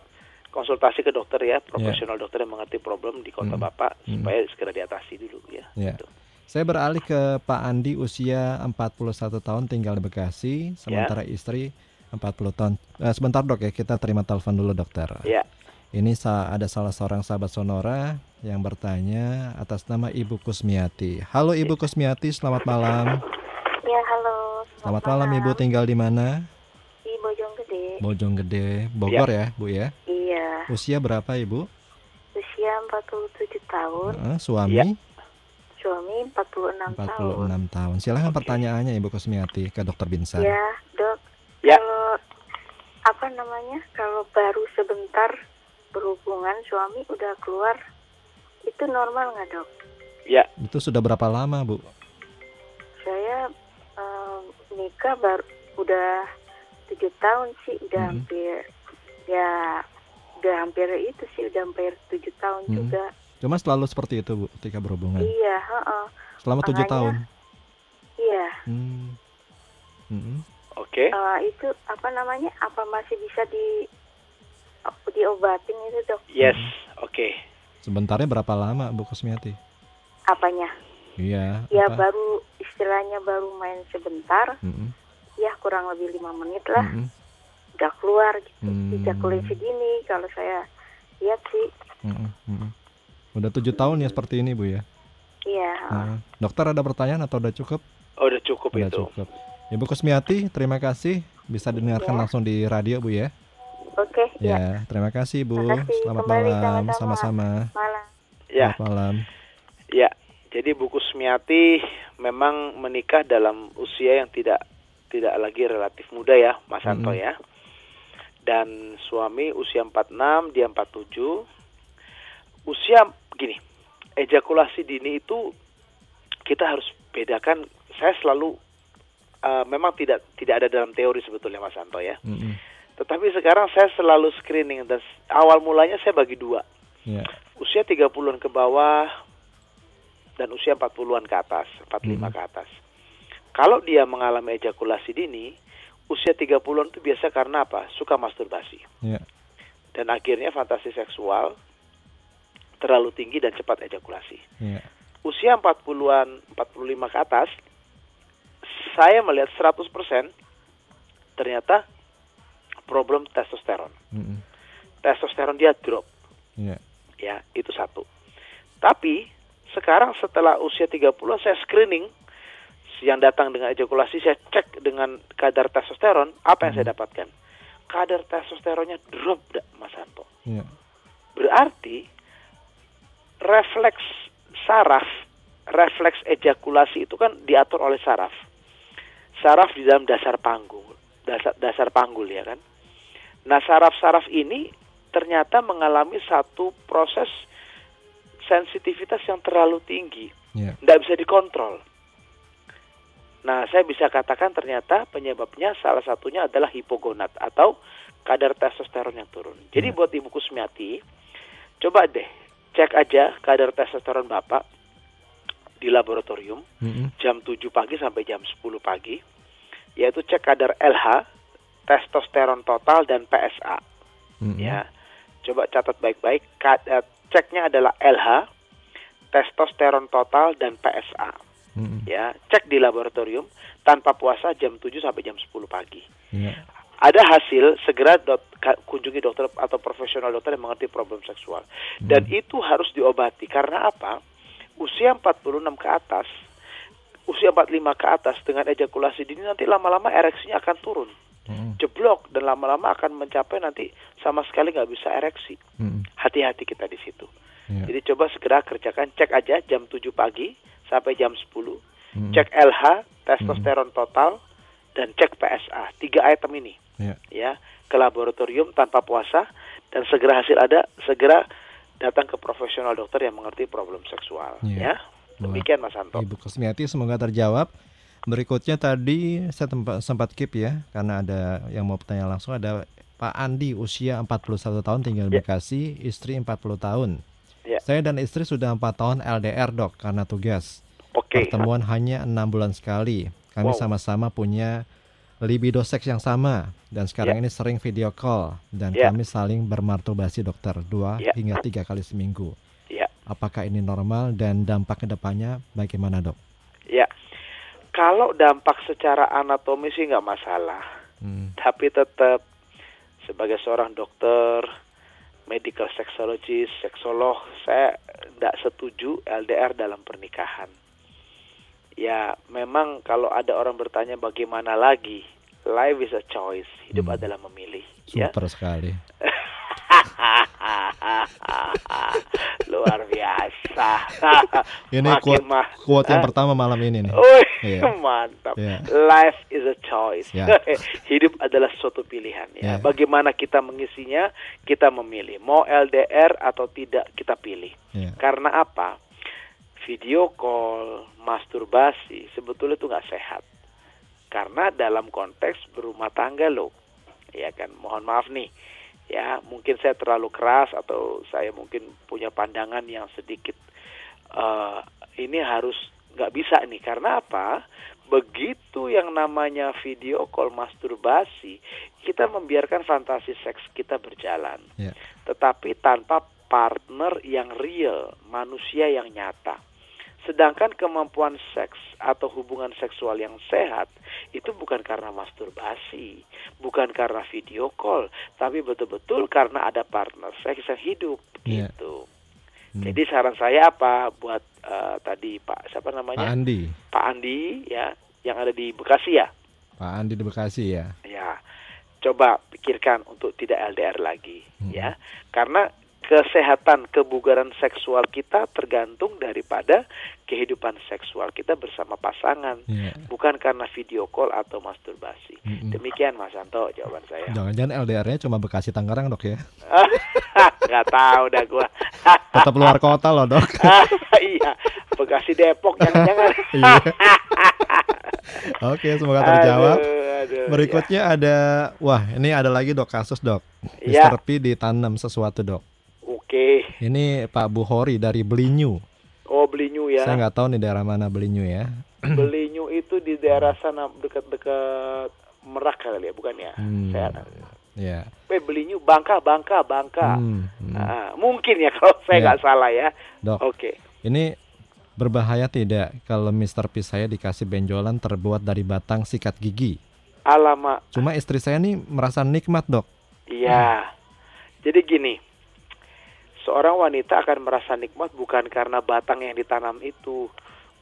konsultasi ke dokter ya, profesional dokter yang mengerti problem di kota Hmm. bapak Hmm. supaya segera diatasi dulu ya. Ya. Gitu. Saya beralih ke Pak Andi usia 41 tahun tinggal di Bekasi, sementara istri 40 tahun. Eh, sebentar dok ya, kita terima telepon dulu dokter. Ya. Ini ada salah seorang sahabat Sonora yang bertanya atas nama Ibu Kusmiati. Halo Ibu Kusmiati, selamat malam. Ya, halo. Selamat malam Ibu, tinggal di mana? Di Bojonggede. Bojonggede, Bogor ya Bu ya. Iya, Usia berapa Ibu? usia 47 tahun, Eh, suami Ya. suami 46, 46 tahun. tahun. Silahkan Oke. pertanyaannya Ibu Kusmiati ke Dokter Binsar. Ya, Dok. Ya. Kalau apa namanya? Kalau baru sebentar berhubungan suami udah keluar itu normal nggak, Dok? Ya. Itu sudah berapa lama Bu? Saya nikah baru udah tujuh tahun sih, udah Mhm. hampir ya udah hampir itu sih udah hampir tujuh tahun Mhm. juga. Cuma selalu seperti itu Bu ketika berhubungan. Iya, heeh. Selama tujuh tahun. Iya. Hmm. Mm-mm. Oke. Eh, itu apa namanya? Apa masih bisa di diobatin itu dok? Yes. Oke. Sebentarnya berapa lama Bu Kusmiati? Apanya? Iya. Ya apa? baru istilahnya baru main sebentar, Mm-mm. ya kurang lebih lima menit lah, Mm-mm. udah keluar gitu. Hmm. Ejakulasi dini kalau saya lihat sih. Mm-mm. Udah tujuh tahun ya seperti ini Bu ya. iya. Nah, dokter ada pertanyaan atau udah cukup? Oh, udah cukup Udah itu. cukup. Ibu Kusmiati, terima kasih bisa didengarkan Ya. langsung di radio Bu ya. Oke, ya. Ya, terima kasih Bu. Terima kasih. Selamat Kembali malam, sama-sama. sama-sama. Malam. Ya. Selamat malam. Ya. Jadi Bu Kusmiati memang menikah dalam usia yang tidak tidak lagi relatif muda ya, Mas Anto Mm-mm. ya. Dan suami usia 46, dia 47. Usia gini, ejakulasi dini itu kita harus bedakan. Saya selalu eh, memang tidak tidak ada dalam teori sebetulnya Mas Anto ya. Mm-mm. Tetapi sekarang saya selalu screening dan awal mulanya saya bagi dua. Ya. Usia 30-an ke bawah dan usia 40-an ke atas, 45 Mhm. ke atas. Kalau dia mengalami ejakulasi dini, usia 30-an itu biasa karena apa? Suka masturbasi. Ya. Dan akhirnya fantasi seksual terlalu tinggi dan cepat ejakulasi. Ya. Usia 40-an, 45 ke atas, saya melihat 100% ternyata problem testosteron. Mm-mm. Testosteron dia drop. Ya. ya itu satu. Tapi sekarang setelah usia 30 saya screening. Yang datang dengan ejakulasi saya cek dengan kadar testosteron apa yang saya dapatkan? Kadar testosteronnya drop dah Mas Anto. Ya. berarti refleks saraf refleks ejakulasi itu kan diatur oleh saraf. Saraf di dalam dasar panggul dasar dasar panggul ya kan? Nah saraf-saraf ini ternyata mengalami satu proses sensitivitas yang terlalu tinggi Ya. tidak bisa dikontrol nah saya bisa katakan ternyata penyebabnya salah satunya adalah hipogonad atau kadar testosteron yang turun jadi Ya. buat ibu Kusmiati coba deh cek aja kadar testosteron bapak di laboratorium Mm-mm. jam 7 pagi sampai jam 10 pagi yaitu cek kadar LH testosteron total dan PSA Mm-mm. ya coba catat baik-baik eh, ceknya adalah LH testosteron total dan PSA Mm-mm. ya cek di laboratorium tanpa puasa jam 7 sampai jam 10 pagi. Ya. ada hasil segera dot, kunjungi dokter atau profesional dokter yang mengerti problem seksual. Dan itu harus diobati karena apa? Usia 46 ke atas usia 45 ke atas dengan ejakulasi dini nanti lama-lama ereksinya akan turun Mm-mm. jeblok dan lama-lama akan mencapai nanti sama sekali nggak bisa ereksi hati-hati kita di situ Ya. jadi coba segera kerjakan cek aja jam 7 pagi sampai jam 10 Mm-mm. cek LH testosteron total dan cek PSA tiga item ini Ya. ya ke laboratorium tanpa puasa dan segera hasil ada segera datang ke profesional dokter yang mengerti problem seksual Iya. ya demikian Mas Anto Ibu Kusmiati semoga terjawab. Berikutnya tadi saya tempat, sempat keep ya karena ada yang mau bertanya langsung ada Pak Andi usia 41 tahun tinggal di Ya. Bekasi, istri 40 tahun. Ya. Saya dan istri sudah empat tahun LDR dok karena tugas. oke Pertemuan hanya enam bulan sekali. Kami Wow. sama-sama punya libido seks yang sama dan sekarang Ya. ini sering video call dan Ya. kami saling bermasturbasi dokter dua Ya. hingga tiga kali seminggu. ya Apakah ini normal dan dampak ke depannya bagaimana dok? Kalau dampak secara anatomi sih nggak masalah Hmm. tapi tetap sebagai seorang dokter medical sexologist seksolog saya tidak setuju LDR dalam pernikahan ya memang kalau ada orang bertanya bagaimana lagi life is a choice hidup Hmm. adalah memilih ya Super sekali. luar biasa Ini quote yang pertama malam ini nih. Wih, Iya. mantap. Iya. Life is a choice. Ya. Hidup adalah suatu pilihan ya. Ya. Bagaimana kita mengisinya, kita memilih. Mau LDR atau tidak kita pilih. Ya. Karena apa? Video call, masturbasi sebetulnya itu nggak sehat. Karena dalam konteks berumah tangga loh. Ya kan, mohon maaf nih. Ya, mungkin saya terlalu keras atau saya mungkin punya pandangan yang sedikit eh, ini harus nggak bisa nih karena apa? Begitu yang namanya video call masturbasi, kita membiarkan fantasi seks kita berjalan, Ya. tetapi tanpa partner yang real, manusia yang nyata. Sedangkan kemampuan seks atau hubungan seksual yang sehat itu bukan karena masturbasi, bukan karena video call, tapi betul-betul karena ada partner seks yang hidup Iya. gitu. Hmm. Jadi saran saya apa buat eh, tadi Pak siapa Pak namanya Andi, Pak Andi ya yang ada di Bekasi ya Pak Andi di Bekasi ya. ya coba pikirkan untuk tidak LDR lagi Hmm. ya karena kesehatan kebugaran seksual kita tergantung daripada kehidupan seksual kita bersama pasangan Ya. bukan karena video call atau masturbasi Mm-mm. demikian Mas Anto jawaban saya Jangan-jangan LDR-nya cuma Bekasi Tangerang dok ya? nggak tahu dah gua Tetap luar kota loh dok. iya Bekasi Depok jangan-jangan Iya. Oke, semoga terjawab. Aduh, Aduh, Berikutnya ada wah, ini ada lagi Dok kasus Dok. Ya. Mr. P ditanam sesuatu Dok. Oke. Ini Pak Buhori dari Belinyu. Oh, Belinyu ya. Saya nggak tahu nih daerah mana Belinyu ya. Belinyu itu di daerah sana dekat-dekat Merak kali ya, bukan ya? Hmm. Saya Ya. Eh, Belinyu, Bangka, Bangka, Bangka. Hmm, hmm. Ah, mungkin ya kalau saya Ya. nggak salah ya. Oke. ini berbahaya tidak kalau Mr. P saya dikasih benjolan terbuat dari batang sikat gigi? Alamak. Cuma istri saya nih merasa nikmat, Dok. Iya. Jadi gini, seorang wanita akan merasa nikmat bukan karena batang yang ditanam itu,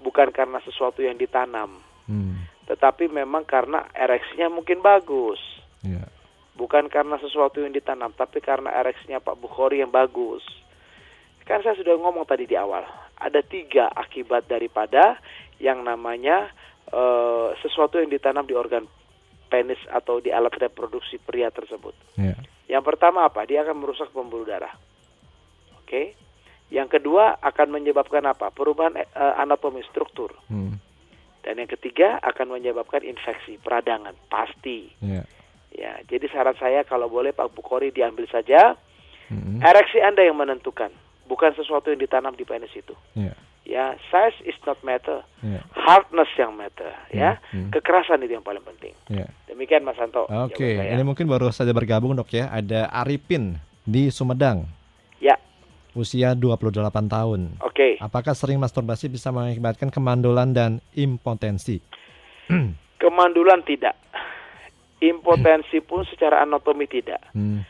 bukan karena sesuatu yang ditanam, Hmm. tetapi memang karena ereksinya mungkin bagus. Ya. Bukan karena sesuatu yang ditanam, tapi karena ereksinya Pak Bukhari yang bagus. Kan saya sudah ngomong tadi di awal, ada tiga akibat daripada yang namanya eh, sesuatu yang ditanam di organ penis atau di alat reproduksi pria tersebut. Ya. Yang pertama apa? Dia akan merusak pembuluh darah. Oke. Yang kedua akan menyebabkan apa? Perubahan eh, anatomi struktur. Hmm. Dan yang ketiga akan menyebabkan infeksi peradangan, pasti. Ya. Ya, jadi saran saya kalau boleh Pak Bukhari diambil saja. Hmm. Ereksi Anda yang menentukan, bukan sesuatu yang ditanam di penis itu. Ya. Ya, size is not matter, Ya. hardness yang matter, ya. Hmm. Kekerasan itu yang paling penting. Ya. Demikian Mas Santo. Oke, saya. ini mungkin baru saja bergabung, Dok ya. Ada Arifin di Sumedang. Ya, Usia 28 tahun. oke. Apakah sering masturbasi bisa mengakibatkan kemandulan dan impotensi? Kemandulan tidak. Impotensi pun secara anatomi tidak. Hmm.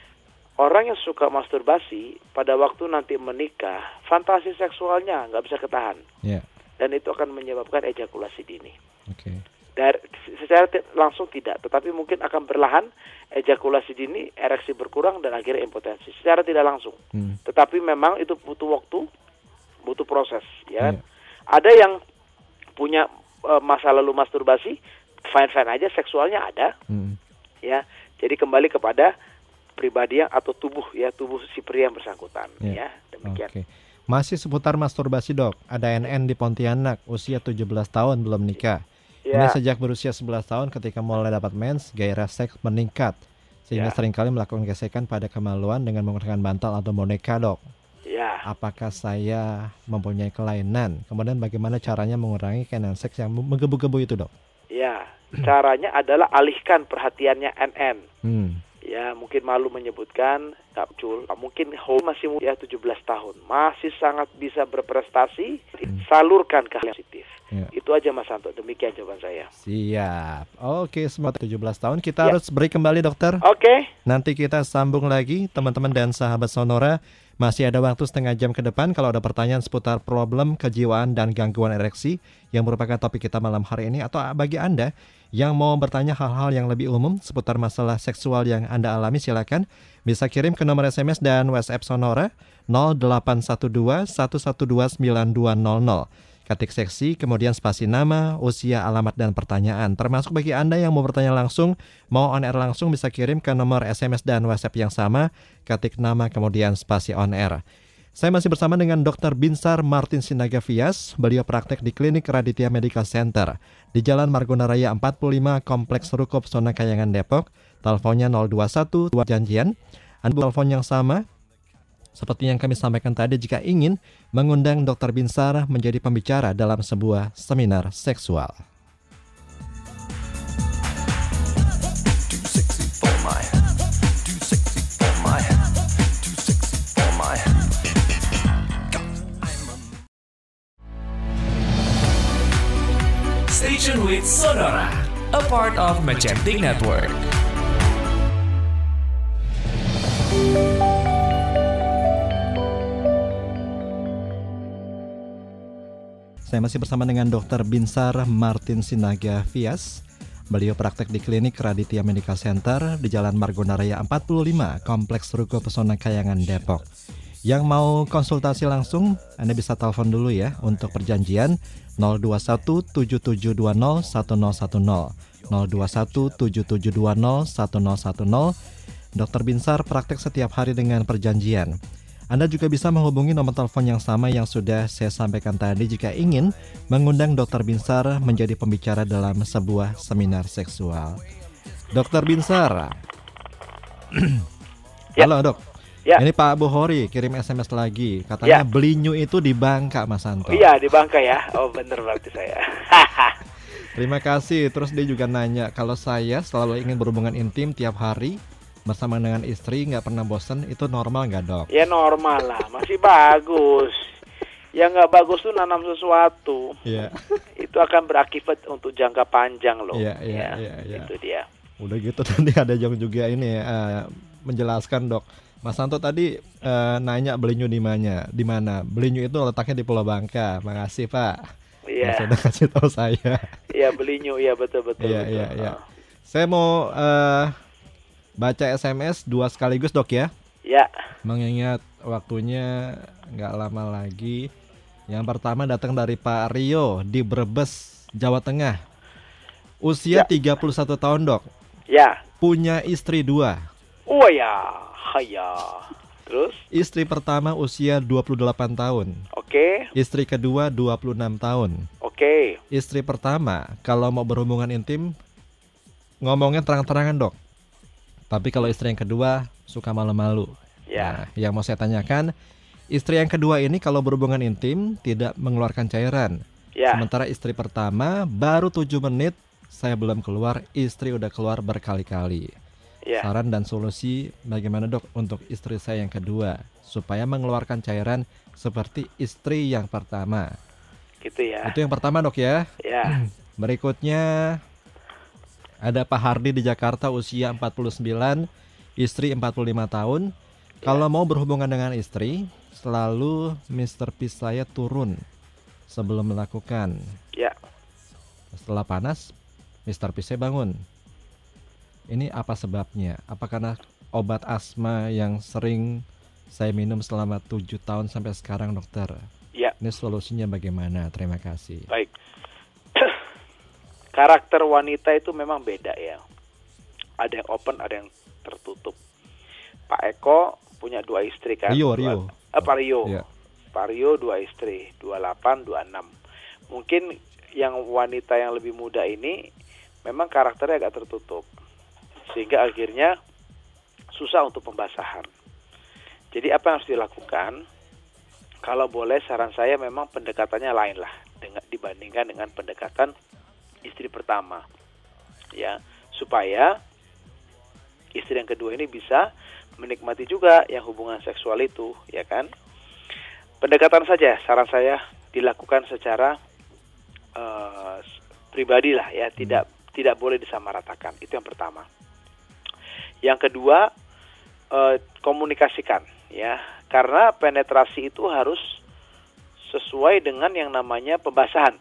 Orang yang suka masturbasi pada waktu nanti menikah, fantasi seksualnya nggak bisa ketahan. Ya. Dan itu akan menyebabkan ejakulasi dini. Oke. Dari, secara langsung tidak, tetapi mungkin akan berlahan ejakulasi dini, ereksi berkurang dan akhirnya impotensi. Secara tidak langsung. Hmm. Tetapi memang itu butuh waktu, butuh proses, ya. kan? Iya. Ada yang punya eh, masa lalu masturbasi, fine-fine aja, seksualnya ada, Hmm. ya. Jadi kembali kepada pribadi yang atau tubuh ya, tubuh si pria yang bersangkutan, Iya. ya. Demikian. Oke. Masih seputar masturbasi, Dok. Ada NN di Pontianak, usia 17 tahun belum nikah. Ini Ya. sejak berusia 11 tahun ketika mulai dapat mens, gairah seks meningkat. Sehingga Ya. sering kali melakukan gesekan pada kemaluan dengan menggunakan bantal atau boneka, Dok. Ya. Apakah saya mempunyai kelainan? Kemudian bagaimana caranya mengurangi kelainan seks yang menggebu-gebu itu, Dok? Ya, caranya adalah alihkan perhatiannya NN. Hmm. Ya, mungkin malu menyebutkan, nggak muncul. Mungkin Ho masih muda 17 tahun, masih sangat bisa berprestasi, salurkan ke hal yang positif. Ya. Itu aja Mas Santo, demikian jawaban saya. Siap. Oke, semua 17 tahun. Kita Ya. harus break kembali, dokter. Oke, Nanti kita sambung lagi, teman-teman dan sahabat Sonora. Masih ada waktu setengah jam ke depan kalau ada pertanyaan seputar problem kejiwaan dan gangguan ereksi yang merupakan topik kita malam hari ini atau bagi Anda yang mau bertanya hal-hal yang lebih umum seputar masalah seksual yang Anda alami silakan bisa kirim ke nomor SMS dan WhatsApp Sonora 0812 112 9200. Ketik seksi, kemudian spasi nama, usia, alamat, dan pertanyaan. Termasuk bagi Anda yang mau bertanya langsung, mau on air langsung bisa kirim ke nomor SMS dan WhatsApp yang sama, ketik nama, kemudian spasi on air. Saya masih bersama dengan Dr. Binsar Martin Sinaga Vias. Beliau praktek di Klinik Raditya Medical Center di Jalan Margonda Raya 45, Kompleks Ruko Pesona Kayangan Depok. Teleponnya 021 dua janjian. Anda telepon yang sama seperti yang kami sampaikan tadi, jika ingin mengundang Dr. Binsar menjadi pembicara dalam sebuah seminar seksual. Station with Sonora, a part of Magentic Network. Saya masih bersama dengan Dr. Binsar Martin Sinaga Vias. Beliau praktek di klinik Raditya Medical Center di Jalan Margonda Raya 45, Kompleks Ruko Pesona Kayangan Depok. Yang mau konsultasi langsung, Anda bisa telepon dulu ya untuk perjanjian 021 7720 1010 021 7720 1010 Dr. Binsar praktek setiap hari dengan perjanjian. Anda juga bisa menghubungi nomor telepon yang sama yang sudah saya sampaikan tadi jika ingin mengundang Dr. Binsar menjadi pembicara dalam sebuah seminar seksual. Dokter Binsar. Ya. Halo dok. Ya. Ini Pak Buhori kirim SMS lagi. Katanya Ya. Belinyu itu di Bangka Mas Santo. Iya di Bangka ya. Oh bener berarti saya. Terima kasih. Terus dia juga nanya kalau saya selalu ingin berhubungan intim tiap hari bersama dengan istri nggak pernah bosan itu normal nggak dok? ya normal lah, masih bagus. Yang nggak bagus tuh nanam sesuatu. Iya. Itu akan berakibat untuk jangka panjang loh. Iya, iya, Ya, iya, iya. Itu dia. Udah gitu tadi ada yang juga ini eh, menjelaskan dok. Mas Santo tadi eh, nanya Belinyu di mana? Di mana? Belinyu itu letaknya di Pulau Bangka. Makasih Pak. Iya. udah kasih tahu saya. Iya belinyu, iya betul betul. Iya iya iya. Ah. Saya mau eh, baca SMS dua sekaligus dok ya. Ya, Mengingat waktunya nggak lama lagi. Yang pertama datang dari Pak Rio di Brebes, Jawa Tengah. Usia 31 tahun dok. ya. Punya istri dua. Oh ya, haya. Terus, Istri pertama usia 28 tahun. oke, Istri kedua 26 tahun. oke. Istri pertama kalau mau berhubungan intim ngomongnya terang-terangan dok. Tapi kalau istri yang kedua suka malu-malu. Ya, Nah, yang mau saya tanyakan, istri yang kedua ini kalau berhubungan intim tidak mengeluarkan cairan. ya. Sementara istri pertama baru 7 menit saya belum keluar, istri udah keluar berkali-kali. Ya, Saran dan solusi bagaimana dok untuk istri saya yang kedua supaya mengeluarkan cairan seperti istri yang pertama. gitu ya. Itu yang pertama dok ya. Ya, Berikutnya ada Pak Hardi di Jakarta usia 49, istri 45 tahun. Kalau mau berhubungan dengan istri, selalu Mr. P saya turun sebelum melakukan. ya. Setelah panas, Mr. P saya bangun. Ini apa sebabnya? Apa karena obat asma yang sering saya minum selama 7 tahun sampai sekarang dokter? Ya. Ini solusinya bagaimana? Terima kasih. Baik. Karakter wanita itu memang beda ya. Ada yang open, ada yang tertutup. Pak Eko punya dua istri kan? Rio, Dua- Rio. Eh, Pak Rio. Iya. Pak Rio dua istri, 28, 26. Mungkin yang wanita yang lebih muda ini memang karakternya agak tertutup. Sehingga akhirnya susah untuk pembasahan. Jadi apa yang harus dilakukan? Kalau boleh saran saya memang pendekatannya lain lah dengan dibandingkan dengan pendekatan istri pertama. Ya, supaya istri yang kedua ini bisa menikmati juga yang hubungan seksual itu, ya kan? Pendekatan saja saran saya dilakukan secara s- pribadi lah ya, tidak tidak boleh disamaratakan. Itu yang pertama. Yang kedua eh, komunikasikan ya, karena penetrasi itu harus sesuai dengan yang namanya pembasahan.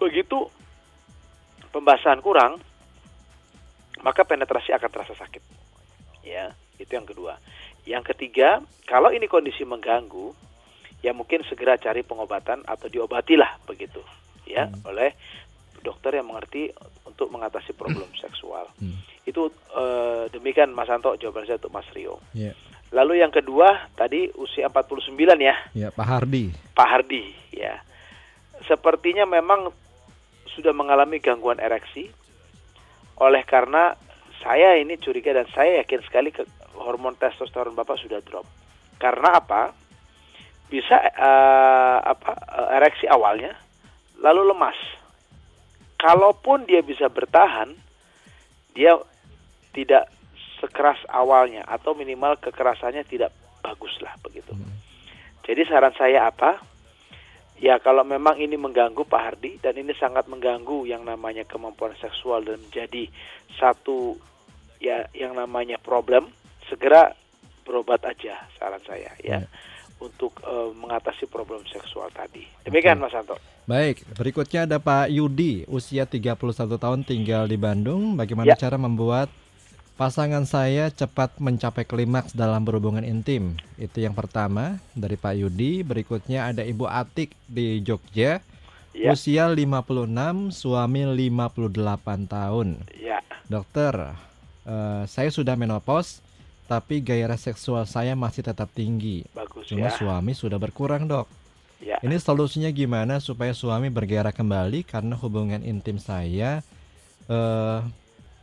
Begitu pembasahan kurang, maka penetrasi akan terasa sakit. Ya, itu yang kedua. Yang ketiga, kalau ini kondisi mengganggu, ya mungkin segera cari pengobatan atau diobatilah begitu, ya, oleh dokter yang mengerti untuk mengatasi problem seksual. Hmm. Itu eh, demikian Mas Anto jawaban saya untuk Mas Rio. Ya, Lalu yang kedua tadi usia 49 ya, ya Pak Hardi. Pak Hardi ya. Sepertinya memang sudah mengalami gangguan ereksi oleh karena saya ini curiga dan saya yakin sekali ke hormon testosteron Bapak sudah drop. Karena apa? Bisa eh, apa eh, ereksi awalnya lalu lemas. Kalaupun dia bisa bertahan, dia tidak sekeras awalnya atau minimal kekerasannya tidak bagus lah begitu. Jadi saran saya apa? Ya kalau memang ini mengganggu Pak Hardi dan ini sangat mengganggu yang namanya kemampuan seksual dan menjadi satu ya yang namanya problem, segera berobat aja saran saya ya untuk eh, mengatasi problem seksual tadi. Demikian Mas Anto. Baik, berikutnya ada Pak Yudi, usia 31 tahun tinggal di Bandung. Bagaimana Ya. cara membuat pasangan saya cepat mencapai klimaks dalam berhubungan intim? Itu yang pertama dari Pak Yudi. Berikutnya ada Ibu Atik di Jogja. Ya. Usia 56, suami 58 tahun. Ya. Dokter, eh, saya sudah menopause, tapi gairah seksual saya masih tetap tinggi. Bagus Cuma ya. suami sudah berkurang, Dok. Ya. Ini solusinya gimana supaya suami bergairah kembali karena hubungan intim saya eh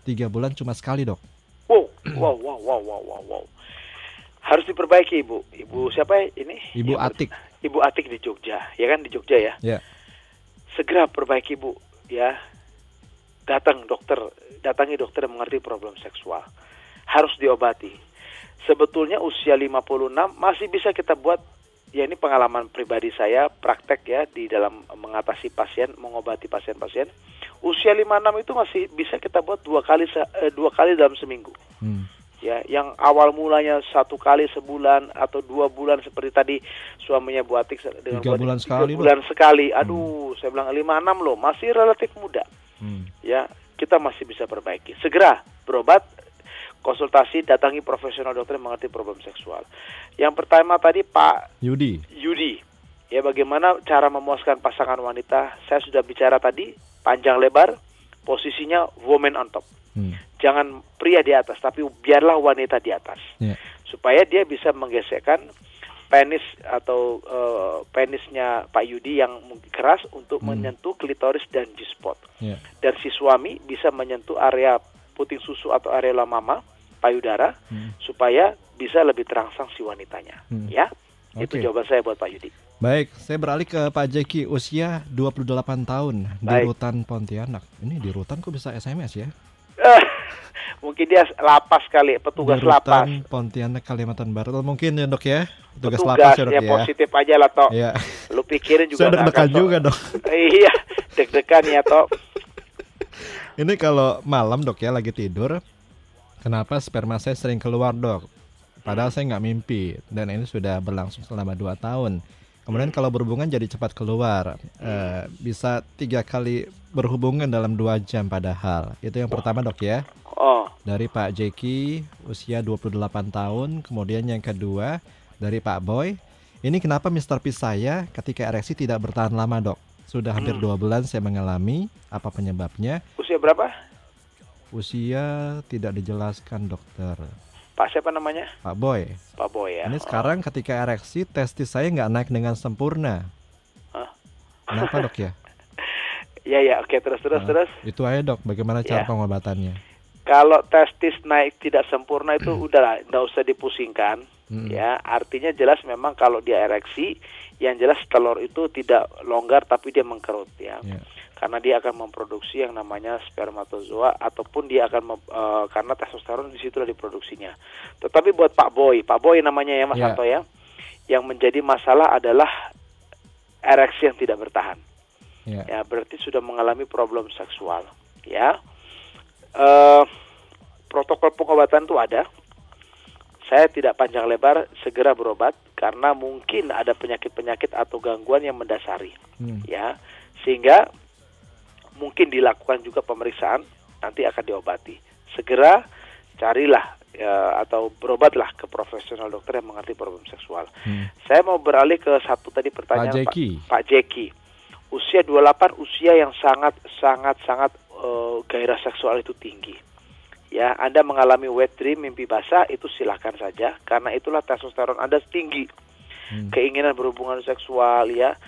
tiga bulan cuma sekali dok. Wow, wow, wow, wow, wow, wow. Harus diperbaiki ibu. Ibu siapa ya ini? Ibu Yang- Atik. Ibu Atik di Jogja, ya kan di Jogja ya. Ya. Segera perbaiki bu, ya. Datang dokter, datangi dokter yang mengerti problem seksual. Harus diobati. Sebetulnya usia 56 masih bisa kita buat ya ini pengalaman pribadi saya praktek ya di dalam mengatasi pasien, mengobati pasien-pasien. Usia 56 itu masih bisa kita buat dua kali eh, dua kali dalam seminggu. Hmm. ya yang awal mulanya satu kali sebulan atau dua bulan seperti tadi suaminya Bu Atik se- dengan Tiga bulan tiga sekali, bulan sekali. Aduh saya bilang lima enam loh masih relatif muda. Hmm. ya kita masih bisa perbaiki. Segera berobat konsultasi datangi profesional dokter yang mengerti problem seksual. Yang pertama tadi Pak Yudi. Yudi ya bagaimana cara memuaskan pasangan wanita saya sudah bicara tadi panjang lebar posisinya woman on top Hmm. jangan pria di atas tapi biarlah wanita di atas Ya. supaya dia bisa menggesekkan penis atau eh, penisnya Pak Yudi yang mungkin keras untuk Hmm. menyentuh klitoris dan G-spot Ya. dan si suami bisa menyentuh area puting susu atau area mama payudara Hmm. supaya bisa lebih terangsang si wanitanya Hmm. ya itu Oke. jawaban saya buat Pak Yudi Baik, saya beralih ke Pak Jeki, usia 28 tahun di Baik. Rutan Pontianak. Ini di Rutan kok bisa SMS ya? Mungkin dia lapas kali petugas di lapas Rutan Pontianak Kalimantan Barat. Oh, Mungkin ya dok ya, tugas petugas lapas ya dok ya, ya. positif aja lah toh Ya. lu pikirin juga Saya deg-degan juga dok. iya deg-degan ya toh Ini kalau malam dok ya lagi tidur, kenapa sperma saya sering keluar dok? Padahal saya nggak mimpi dan ini sudah berlangsung selama 2 tahun. Kemudian kalau berhubungan jadi cepat keluar, Eh, bisa tiga kali berhubungan dalam dua jam padahal. Itu yang pertama dok ya. oh Dari Pak Jeki usia 28 tahun, kemudian yang kedua dari Pak Boy. Ini kenapa Mr. P saya ketika ereksi tidak bertahan lama dok? Sudah hampir dua bulan saya mengalami. Apa penyebabnya? usia berapa Usia tidak dijelaskan dokter. Pak siapa namanya Pak Boy, Pak Boy ya ini sekarang ketika ereksi testis saya nggak naik dengan sempurna. Hah? Kenapa dok ya? ya ya oke terus terus Nah, terus Itu aja dok, bagaimana cara Ya. pengobatannya? kalau testis naik tidak sempurna itu udahlah nggak usah dipusingkan Hmm. ya artinya jelas memang kalau dia ereksi yang jelas telur itu tidak longgar tapi dia mengkerut ya Ya. Karena dia akan memproduksi yang namanya spermatozoa ataupun dia akan eh, karena testosteron di situlah diproduksinya. Tetapi buat Pak Boy, Pak Boy namanya ya Mas. Anto ya, yang menjadi masalah adalah ereksi yang tidak bertahan. Ya. Ya berarti sudah mengalami problem seksual. Ya, Eh, protokol pengobatan itu ada. Saya tidak panjang lebar segera berobat karena mungkin ada penyakit-penyakit atau gangguan yang mendasari Hmm. ya sehingga mungkin dilakukan juga pemeriksaan nanti akan diobati. Segera carilah ya, atau berobatlah ke profesional dokter yang mengerti problem seksual. Hmm. saya mau beralih ke satu tadi Pak pertanyaan Jeki. Pak. Jeki. Usia 28 usia yang sangat sangat sangat eh, gairah seksual itu tinggi. Ya Anda mengalami wet dream mimpi basah itu silahkan saja. Karena itulah testosteron Anda tinggi. Hmm. keinginan berhubungan seksual ya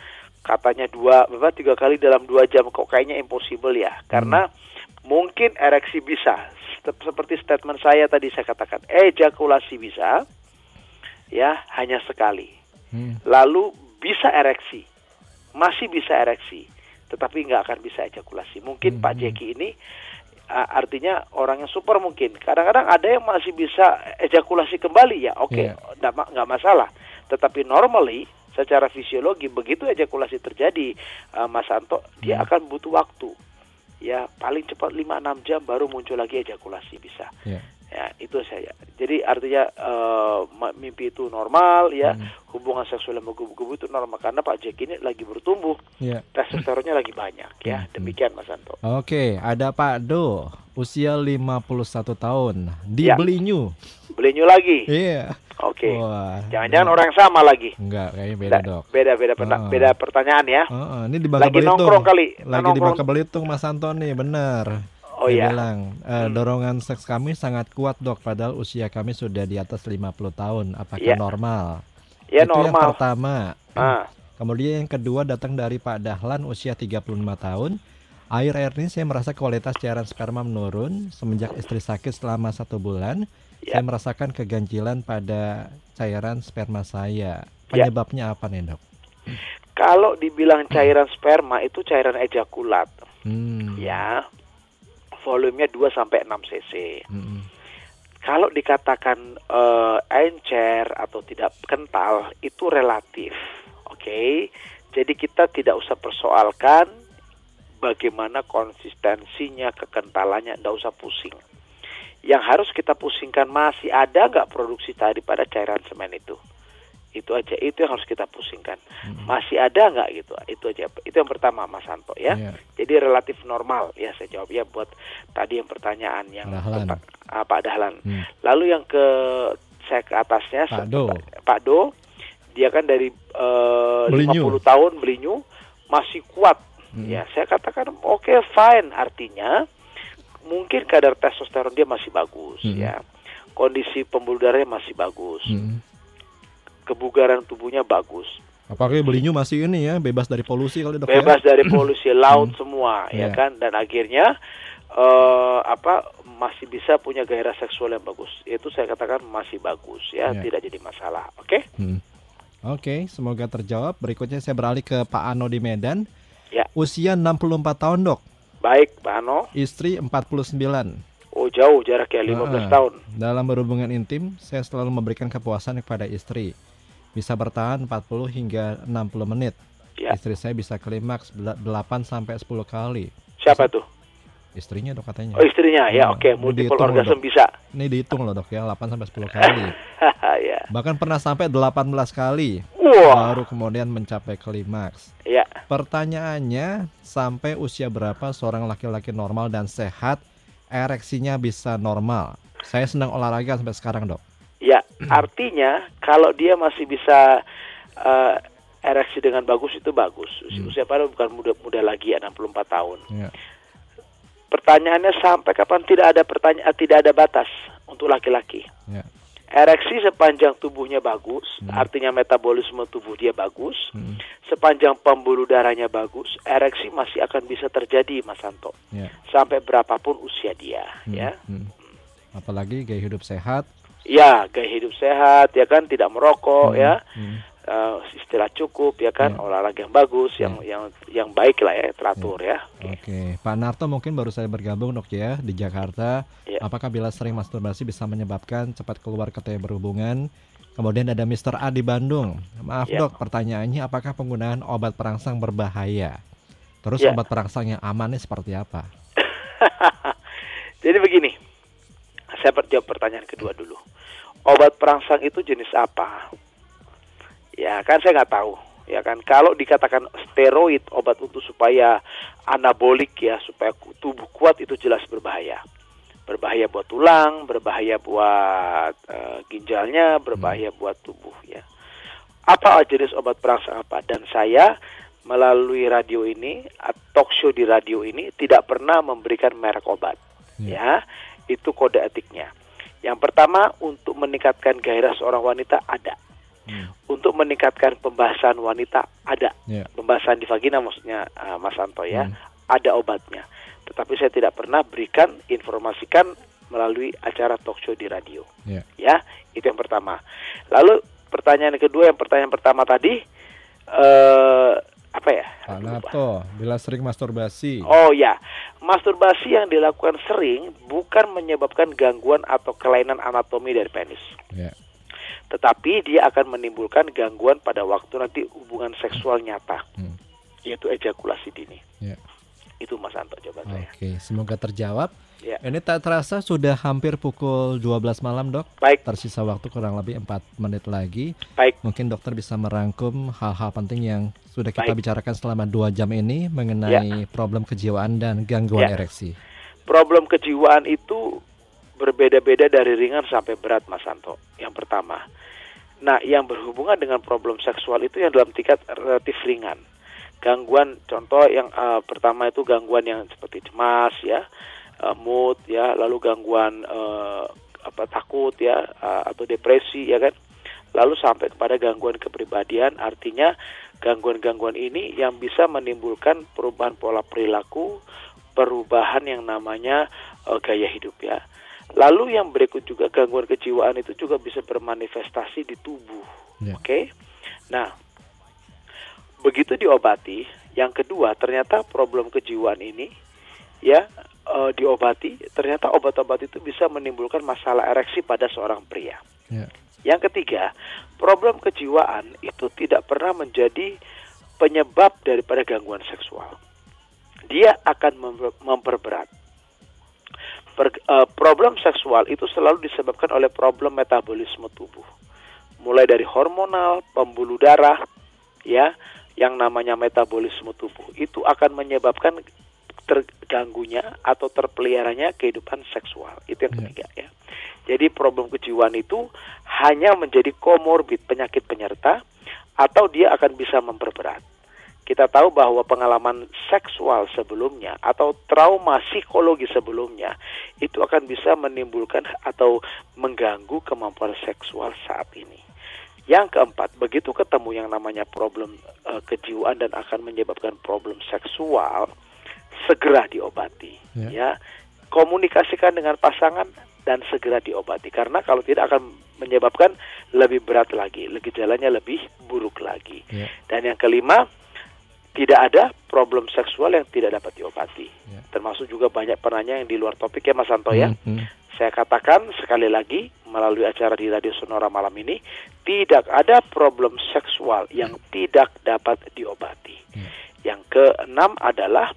katanya dua berapa tiga kali dalam dua jam kok kayaknya impossible ya? Karena mungkin ereksi bisa. Sep- seperti statement saya tadi saya katakan ejakulasi bisa ya hanya sekali. Hmm. lalu bisa ereksi masih bisa ereksi tetapi nggak akan bisa ejakulasi. Mungkin Pak Jeki ini artinya orang yang super mungkin. Kadang-kadang ada yang masih bisa ejakulasi kembali ya oke Iya. nggak ma- nggak masalah. Tetapi normally secara fisiologi begitu ejakulasi terjadi uh, Mas Anto dia Hmm. akan butuh waktu ya paling cepat 5-6 jam baru muncul lagi ejakulasi bisa Ya. ya itu saya jadi artinya ma- mimpi itu normal ya Hmm. hubungan seksual yang menggebu-gebu itu normal karena Pak Jack ini lagi bertumbuh Ya. testosteronnya lagi banyak ya Hmm. demikian Mas Anto Oke, ada Pak Do, usia 51 tahun, di Ya. Belinyu. beli new lagi Iya. Oke Wah. jangan-jangan orang yang sama lagi Enggak, kayaknya beda, Nggak, Dok. beda beda perta- Oh. beda pertanyaan ya Heeh, ini di Bangka Lagi Belitung. nongkrong kali. Lagi di Nongkrong. Bangka Belitung Mas Antoni, benar. oh Dia ya bilang, "Eh, dorongan seks kami sangat kuat dok, padahal usia kami sudah di atas 50 tahun. Apakah Iya. normal? ya Itu yang normal pertama. ah Kemudian yang kedua datang dari Pak Dahlan usia 35 tahun. Air-air ini saya merasa kualitas cairan sperma menurun semenjak istri sakit selama satu bulan. Ya. Saya merasakan keganjilan pada cairan sperma saya. Ya. Penyebabnya apa nih dok? Kalau dibilang cairan sperma itu cairan ejakulat, Hmm. ya. Volumenya 2 sampai 6 cc. Mm-mm. Kalau dikatakan eh, encer atau tidak kental itu relatif. Oke. Jadi kita tidak usah persoalkan bagaimana konsistensinya, kekentalannya, tidak usah pusing. Yang harus kita pusingkan masih ada nggak produksi daripada cairan semen itu. Itu aja, itu yang harus kita pusingkan. Masih ada nggak gitu? Itu aja. Itu yang pertama, Mas Santo ya. Iya. Jadi relatif normal ya saya jawab ya buat tadi yang pertanyaan yang Dahlan. tentang- ah, Pak Dahlan. Hmm. Lalu yang ke saya ke atasnya Pak Do. Pak Do, dia kan dari Belinyu. 50 tahun belinyu masih kuat. Hmm. Ya, saya katakan oke fine artinya mungkin kadar testosteron dia masih bagus Hmm. ya. Kondisi pembuluh darahnya masih bagus. Mm. Kebugaran tubuhnya bagus. Apakah belinyu masih ini ya bebas dari polusi kali dok bebas ya? dari polusi laut Hmm. semua ya Iya. kan dan akhirnya eh apa masih bisa punya gairah seksual yang bagus itu saya katakan masih bagus ya Iya. tidak jadi masalah oke Hmm. Oke, semoga terjawab. Berikutnya saya beralih ke Pak Ano di Medan. Ya. Usia 64 tahun dok, baik Pak Ano istri 49. oh jauh jaraknya 15 Ah, tahun Dalam berhubungan intim, saya selalu memberikan kepuasan kepada istri. Bisa bertahan 40 hingga 60 menit. Ya. Istri saya bisa klimaks bela- 8 sampai 10 kali. siapa tuh Istrinya dok katanya. oh istrinya ya Ah, oke ini multiple loh, orgasm Dok. bisa Ini dihitung loh dok ya, 8 sampai 10 kali. ya Bahkan pernah sampai 18 kali. wah Baru kemudian mencapai klimaks. ya Pertanyaannya, sampai usia berapa seorang laki-laki normal dan sehat ereksinya bisa normal? Saya sedang olahraga sampai sekarang, Dok. ya artinya kalau dia masih bisa eh, ereksi dengan bagus itu bagus usia, Hmm. usia pada bukan muda muda lagi ya 64 tahun Ya. Pertanyaannya sampai kapan tidak ada pertanyaan tidak ada batas untuk laki-laki. Ya. Ereksi sepanjang tubuhnya bagus, Hmm. artinya metabolisme tubuh dia bagus, Hmm. sepanjang pembuluh darahnya bagus, ereksi masih akan bisa terjadi, Mas Santo, Ya. sampai berapapun usia dia, Hmm. ya. Hmm. Apalagi gaya hidup sehat. Ya, gaya hidup sehat, ya kan, tidak merokok, Hmm. ya, Hmm. Eh, istilah cukup, ya kan, Ya. olahraga yang bagus, yang yang yang baik lah ya, teratur ya. Oke, Pak Narto mungkin baru saya bergabung dok ya di Jakarta. Ya. Apakah bila sering masturbasi bisa menyebabkan cepat keluar ketika berhubungan? Kemudian ada Mr. A di Bandung. Maaf Ya. dok, pertanyaannya apakah penggunaan obat perangsang berbahaya? Terus Ya. obat perangsang yang aman ini seperti apa? Jadi begini, saya jawab pertanyaan kedua dulu. Obat perangsang itu jenis apa? Ya kan saya nggak tahu. Ya kan kalau dikatakan steroid obat untuk supaya anabolik ya supaya tubuh kuat itu jelas berbahaya. Berbahaya buat tulang, berbahaya buat eh, ginjalnya, berbahaya buat tubuh ya. Apa jenis obat perangsang apa? Dan saya melalui radio ini, talk show di radio ini tidak pernah memberikan merek obat ya itu kode etiknya yang pertama untuk meningkatkan gairah seorang wanita ada Hmm. untuk meningkatkan pembahasan wanita ada Ya. pembahasan di vagina maksudnya uh, Mas Anto ya Hmm. ada obatnya tetapi saya tidak pernah berikan informasikan melalui acara talk show di radio Ya. ya itu yang pertama lalu pertanyaan kedua yang pertanyaan pertama tadi eh apa ya Pak. Narto, bila sering masturbasi. Oh ya, masturbasi yang dilakukan sering bukan menyebabkan gangguan atau kelainan anatomi dari penis, Ya. Tetapi dia akan menimbulkan gangguan pada waktu nanti hubungan seksual nyata, Hmm. yaitu ejakulasi dini. Ya. Itu Mas Anto jawaban saya. Oke, semoga terjawab. Ya. Ini tak terasa sudah hampir pukul 12 malam, Dok. Baik, Tersisa waktu kurang lebih 4 menit lagi. baik, Mungkin dokter bisa merangkum hal-hal penting yang sudah kita Baik. bicarakan selama dua jam ini mengenai problem kejiwaan dan gangguan Ya. ereksi. problem kejiwaan itu berbeda-beda dari ringan sampai berat Mas Anto. Yang pertama. Nah, yang berhubungan dengan problem seksual itu yang dalam tingkat relatif ringan. Gangguan contoh yang eh, pertama itu gangguan yang seperti cemas ya, eh, mood ya, lalu gangguan eh, apa takut ya eh, atau depresi ya kan. Lalu sampai kepada gangguan kepribadian artinya gangguan-gangguan ini yang bisa menimbulkan perubahan pola perilaku, perubahan yang namanya uh, gaya hidup ya. Lalu yang berikut juga gangguan kejiwaan itu juga bisa bermanifestasi di tubuh. Ya. Oke. Nah, begitu diobati, yang kedua ternyata problem kejiwaan ini ya eh, diobati, ternyata obat-obat itu bisa menimbulkan masalah ereksi pada seorang pria. Ya. Yang ketiga, problem kejiwaan itu tidak pernah menjadi penyebab daripada gangguan seksual. Dia akan memper- memperberat. Per- eh, problem seksual itu selalu disebabkan oleh problem metabolisme tubuh. Mulai dari hormonal, pembuluh darah, ya, yang namanya metabolisme tubuh itu akan menyebabkan terganggunya atau terpeliharanya kehidupan seksual. Itu yang Ya. ketiga ya. Jadi problem kejiwaan itu hanya menjadi komorbid penyakit penyerta atau dia akan bisa memperberat. Kita tahu bahwa pengalaman seksual sebelumnya atau trauma psikologi sebelumnya itu akan bisa menimbulkan atau mengganggu kemampuan seksual saat ini. Yang keempat, begitu ketemu yang namanya problem eh, kejiwaan dan akan menyebabkan problem seksual, segera diobati. Ya. Ya, komunikasikan dengan pasangan dan segera diobati karena kalau tidak akan menyebabkan lebih berat lagi, gejalanya lebih buruk lagi. Ya. Dan yang kelima, tidak ada problem seksual yang tidak dapat diobati. Ya. Termasuk juga banyak penanya yang di luar topik ya Mas Santo ya. Hmm, hmm. Saya katakan sekali lagi melalui acara di Radio Sonora malam ini, tidak ada problem seksual yang tidak dapat diobati. Ya. Yang keenam adalah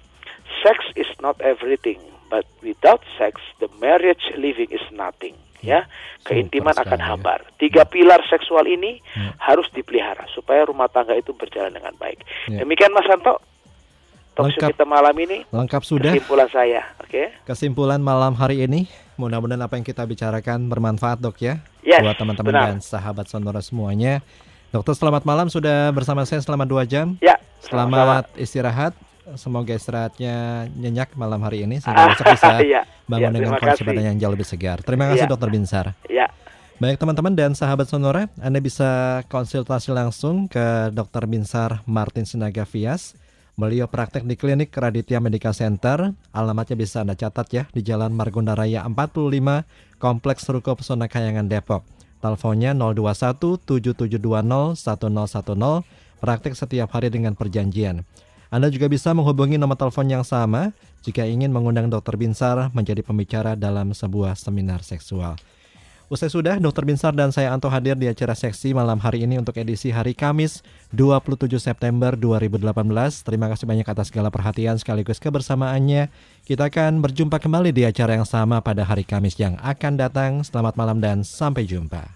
sex is not everything, but without sex the marriage living is nothing. Ya, keintiman Super akan ya. hambar. Tiga pilar seksual ini Ya. harus dipelihara supaya rumah tangga itu berjalan dengan baik. Ya. Demikian Mas Santo. Lengkap. kita malam ini Lengkap sudah kesimpulan saya, oke? kesimpulan malam hari ini. Mudah-mudahan apa yang kita bicarakan bermanfaat dok ya Yes, buat teman-teman dan sahabat sonora semuanya. Dokter selamat malam sudah bersama saya selama dua jam. Ya, Selamat istirahat. Semoga istirahatnya nyenyak malam hari ini sehingga besok bisa Iya, bangun iya, dengan kondisi badan yang jauh lebih segar. Terima kasih Iya. Dokter Binsar. Ya, Baik teman-teman dan sahabat Sonora, Anda bisa konsultasi langsung ke Dr. Binsar Martin Sinaga Vias. Beliau praktek di klinik Raditya Medical Center. Alamatnya bisa Anda catat ya di Jalan Margonda Raya 45, Kompleks Ruko Pesona Kayangan Depok. Teleponnya 021 7720 1010. Praktek setiap hari dengan perjanjian. Anda juga bisa menghubungi nomor telepon yang sama jika ingin mengundang Dr. Binsar menjadi pembicara dalam sebuah seminar seksual. Usai sudah, Dr. Binsar dan saya Anto hadir di acara seksi malam hari ini untuk edisi hari Kamis 27 September 2018. Terima kasih banyak atas segala perhatian sekaligus kebersamaannya. Kita akan berjumpa kembali di acara yang sama pada hari Kamis yang akan datang. Selamat malam dan sampai jumpa.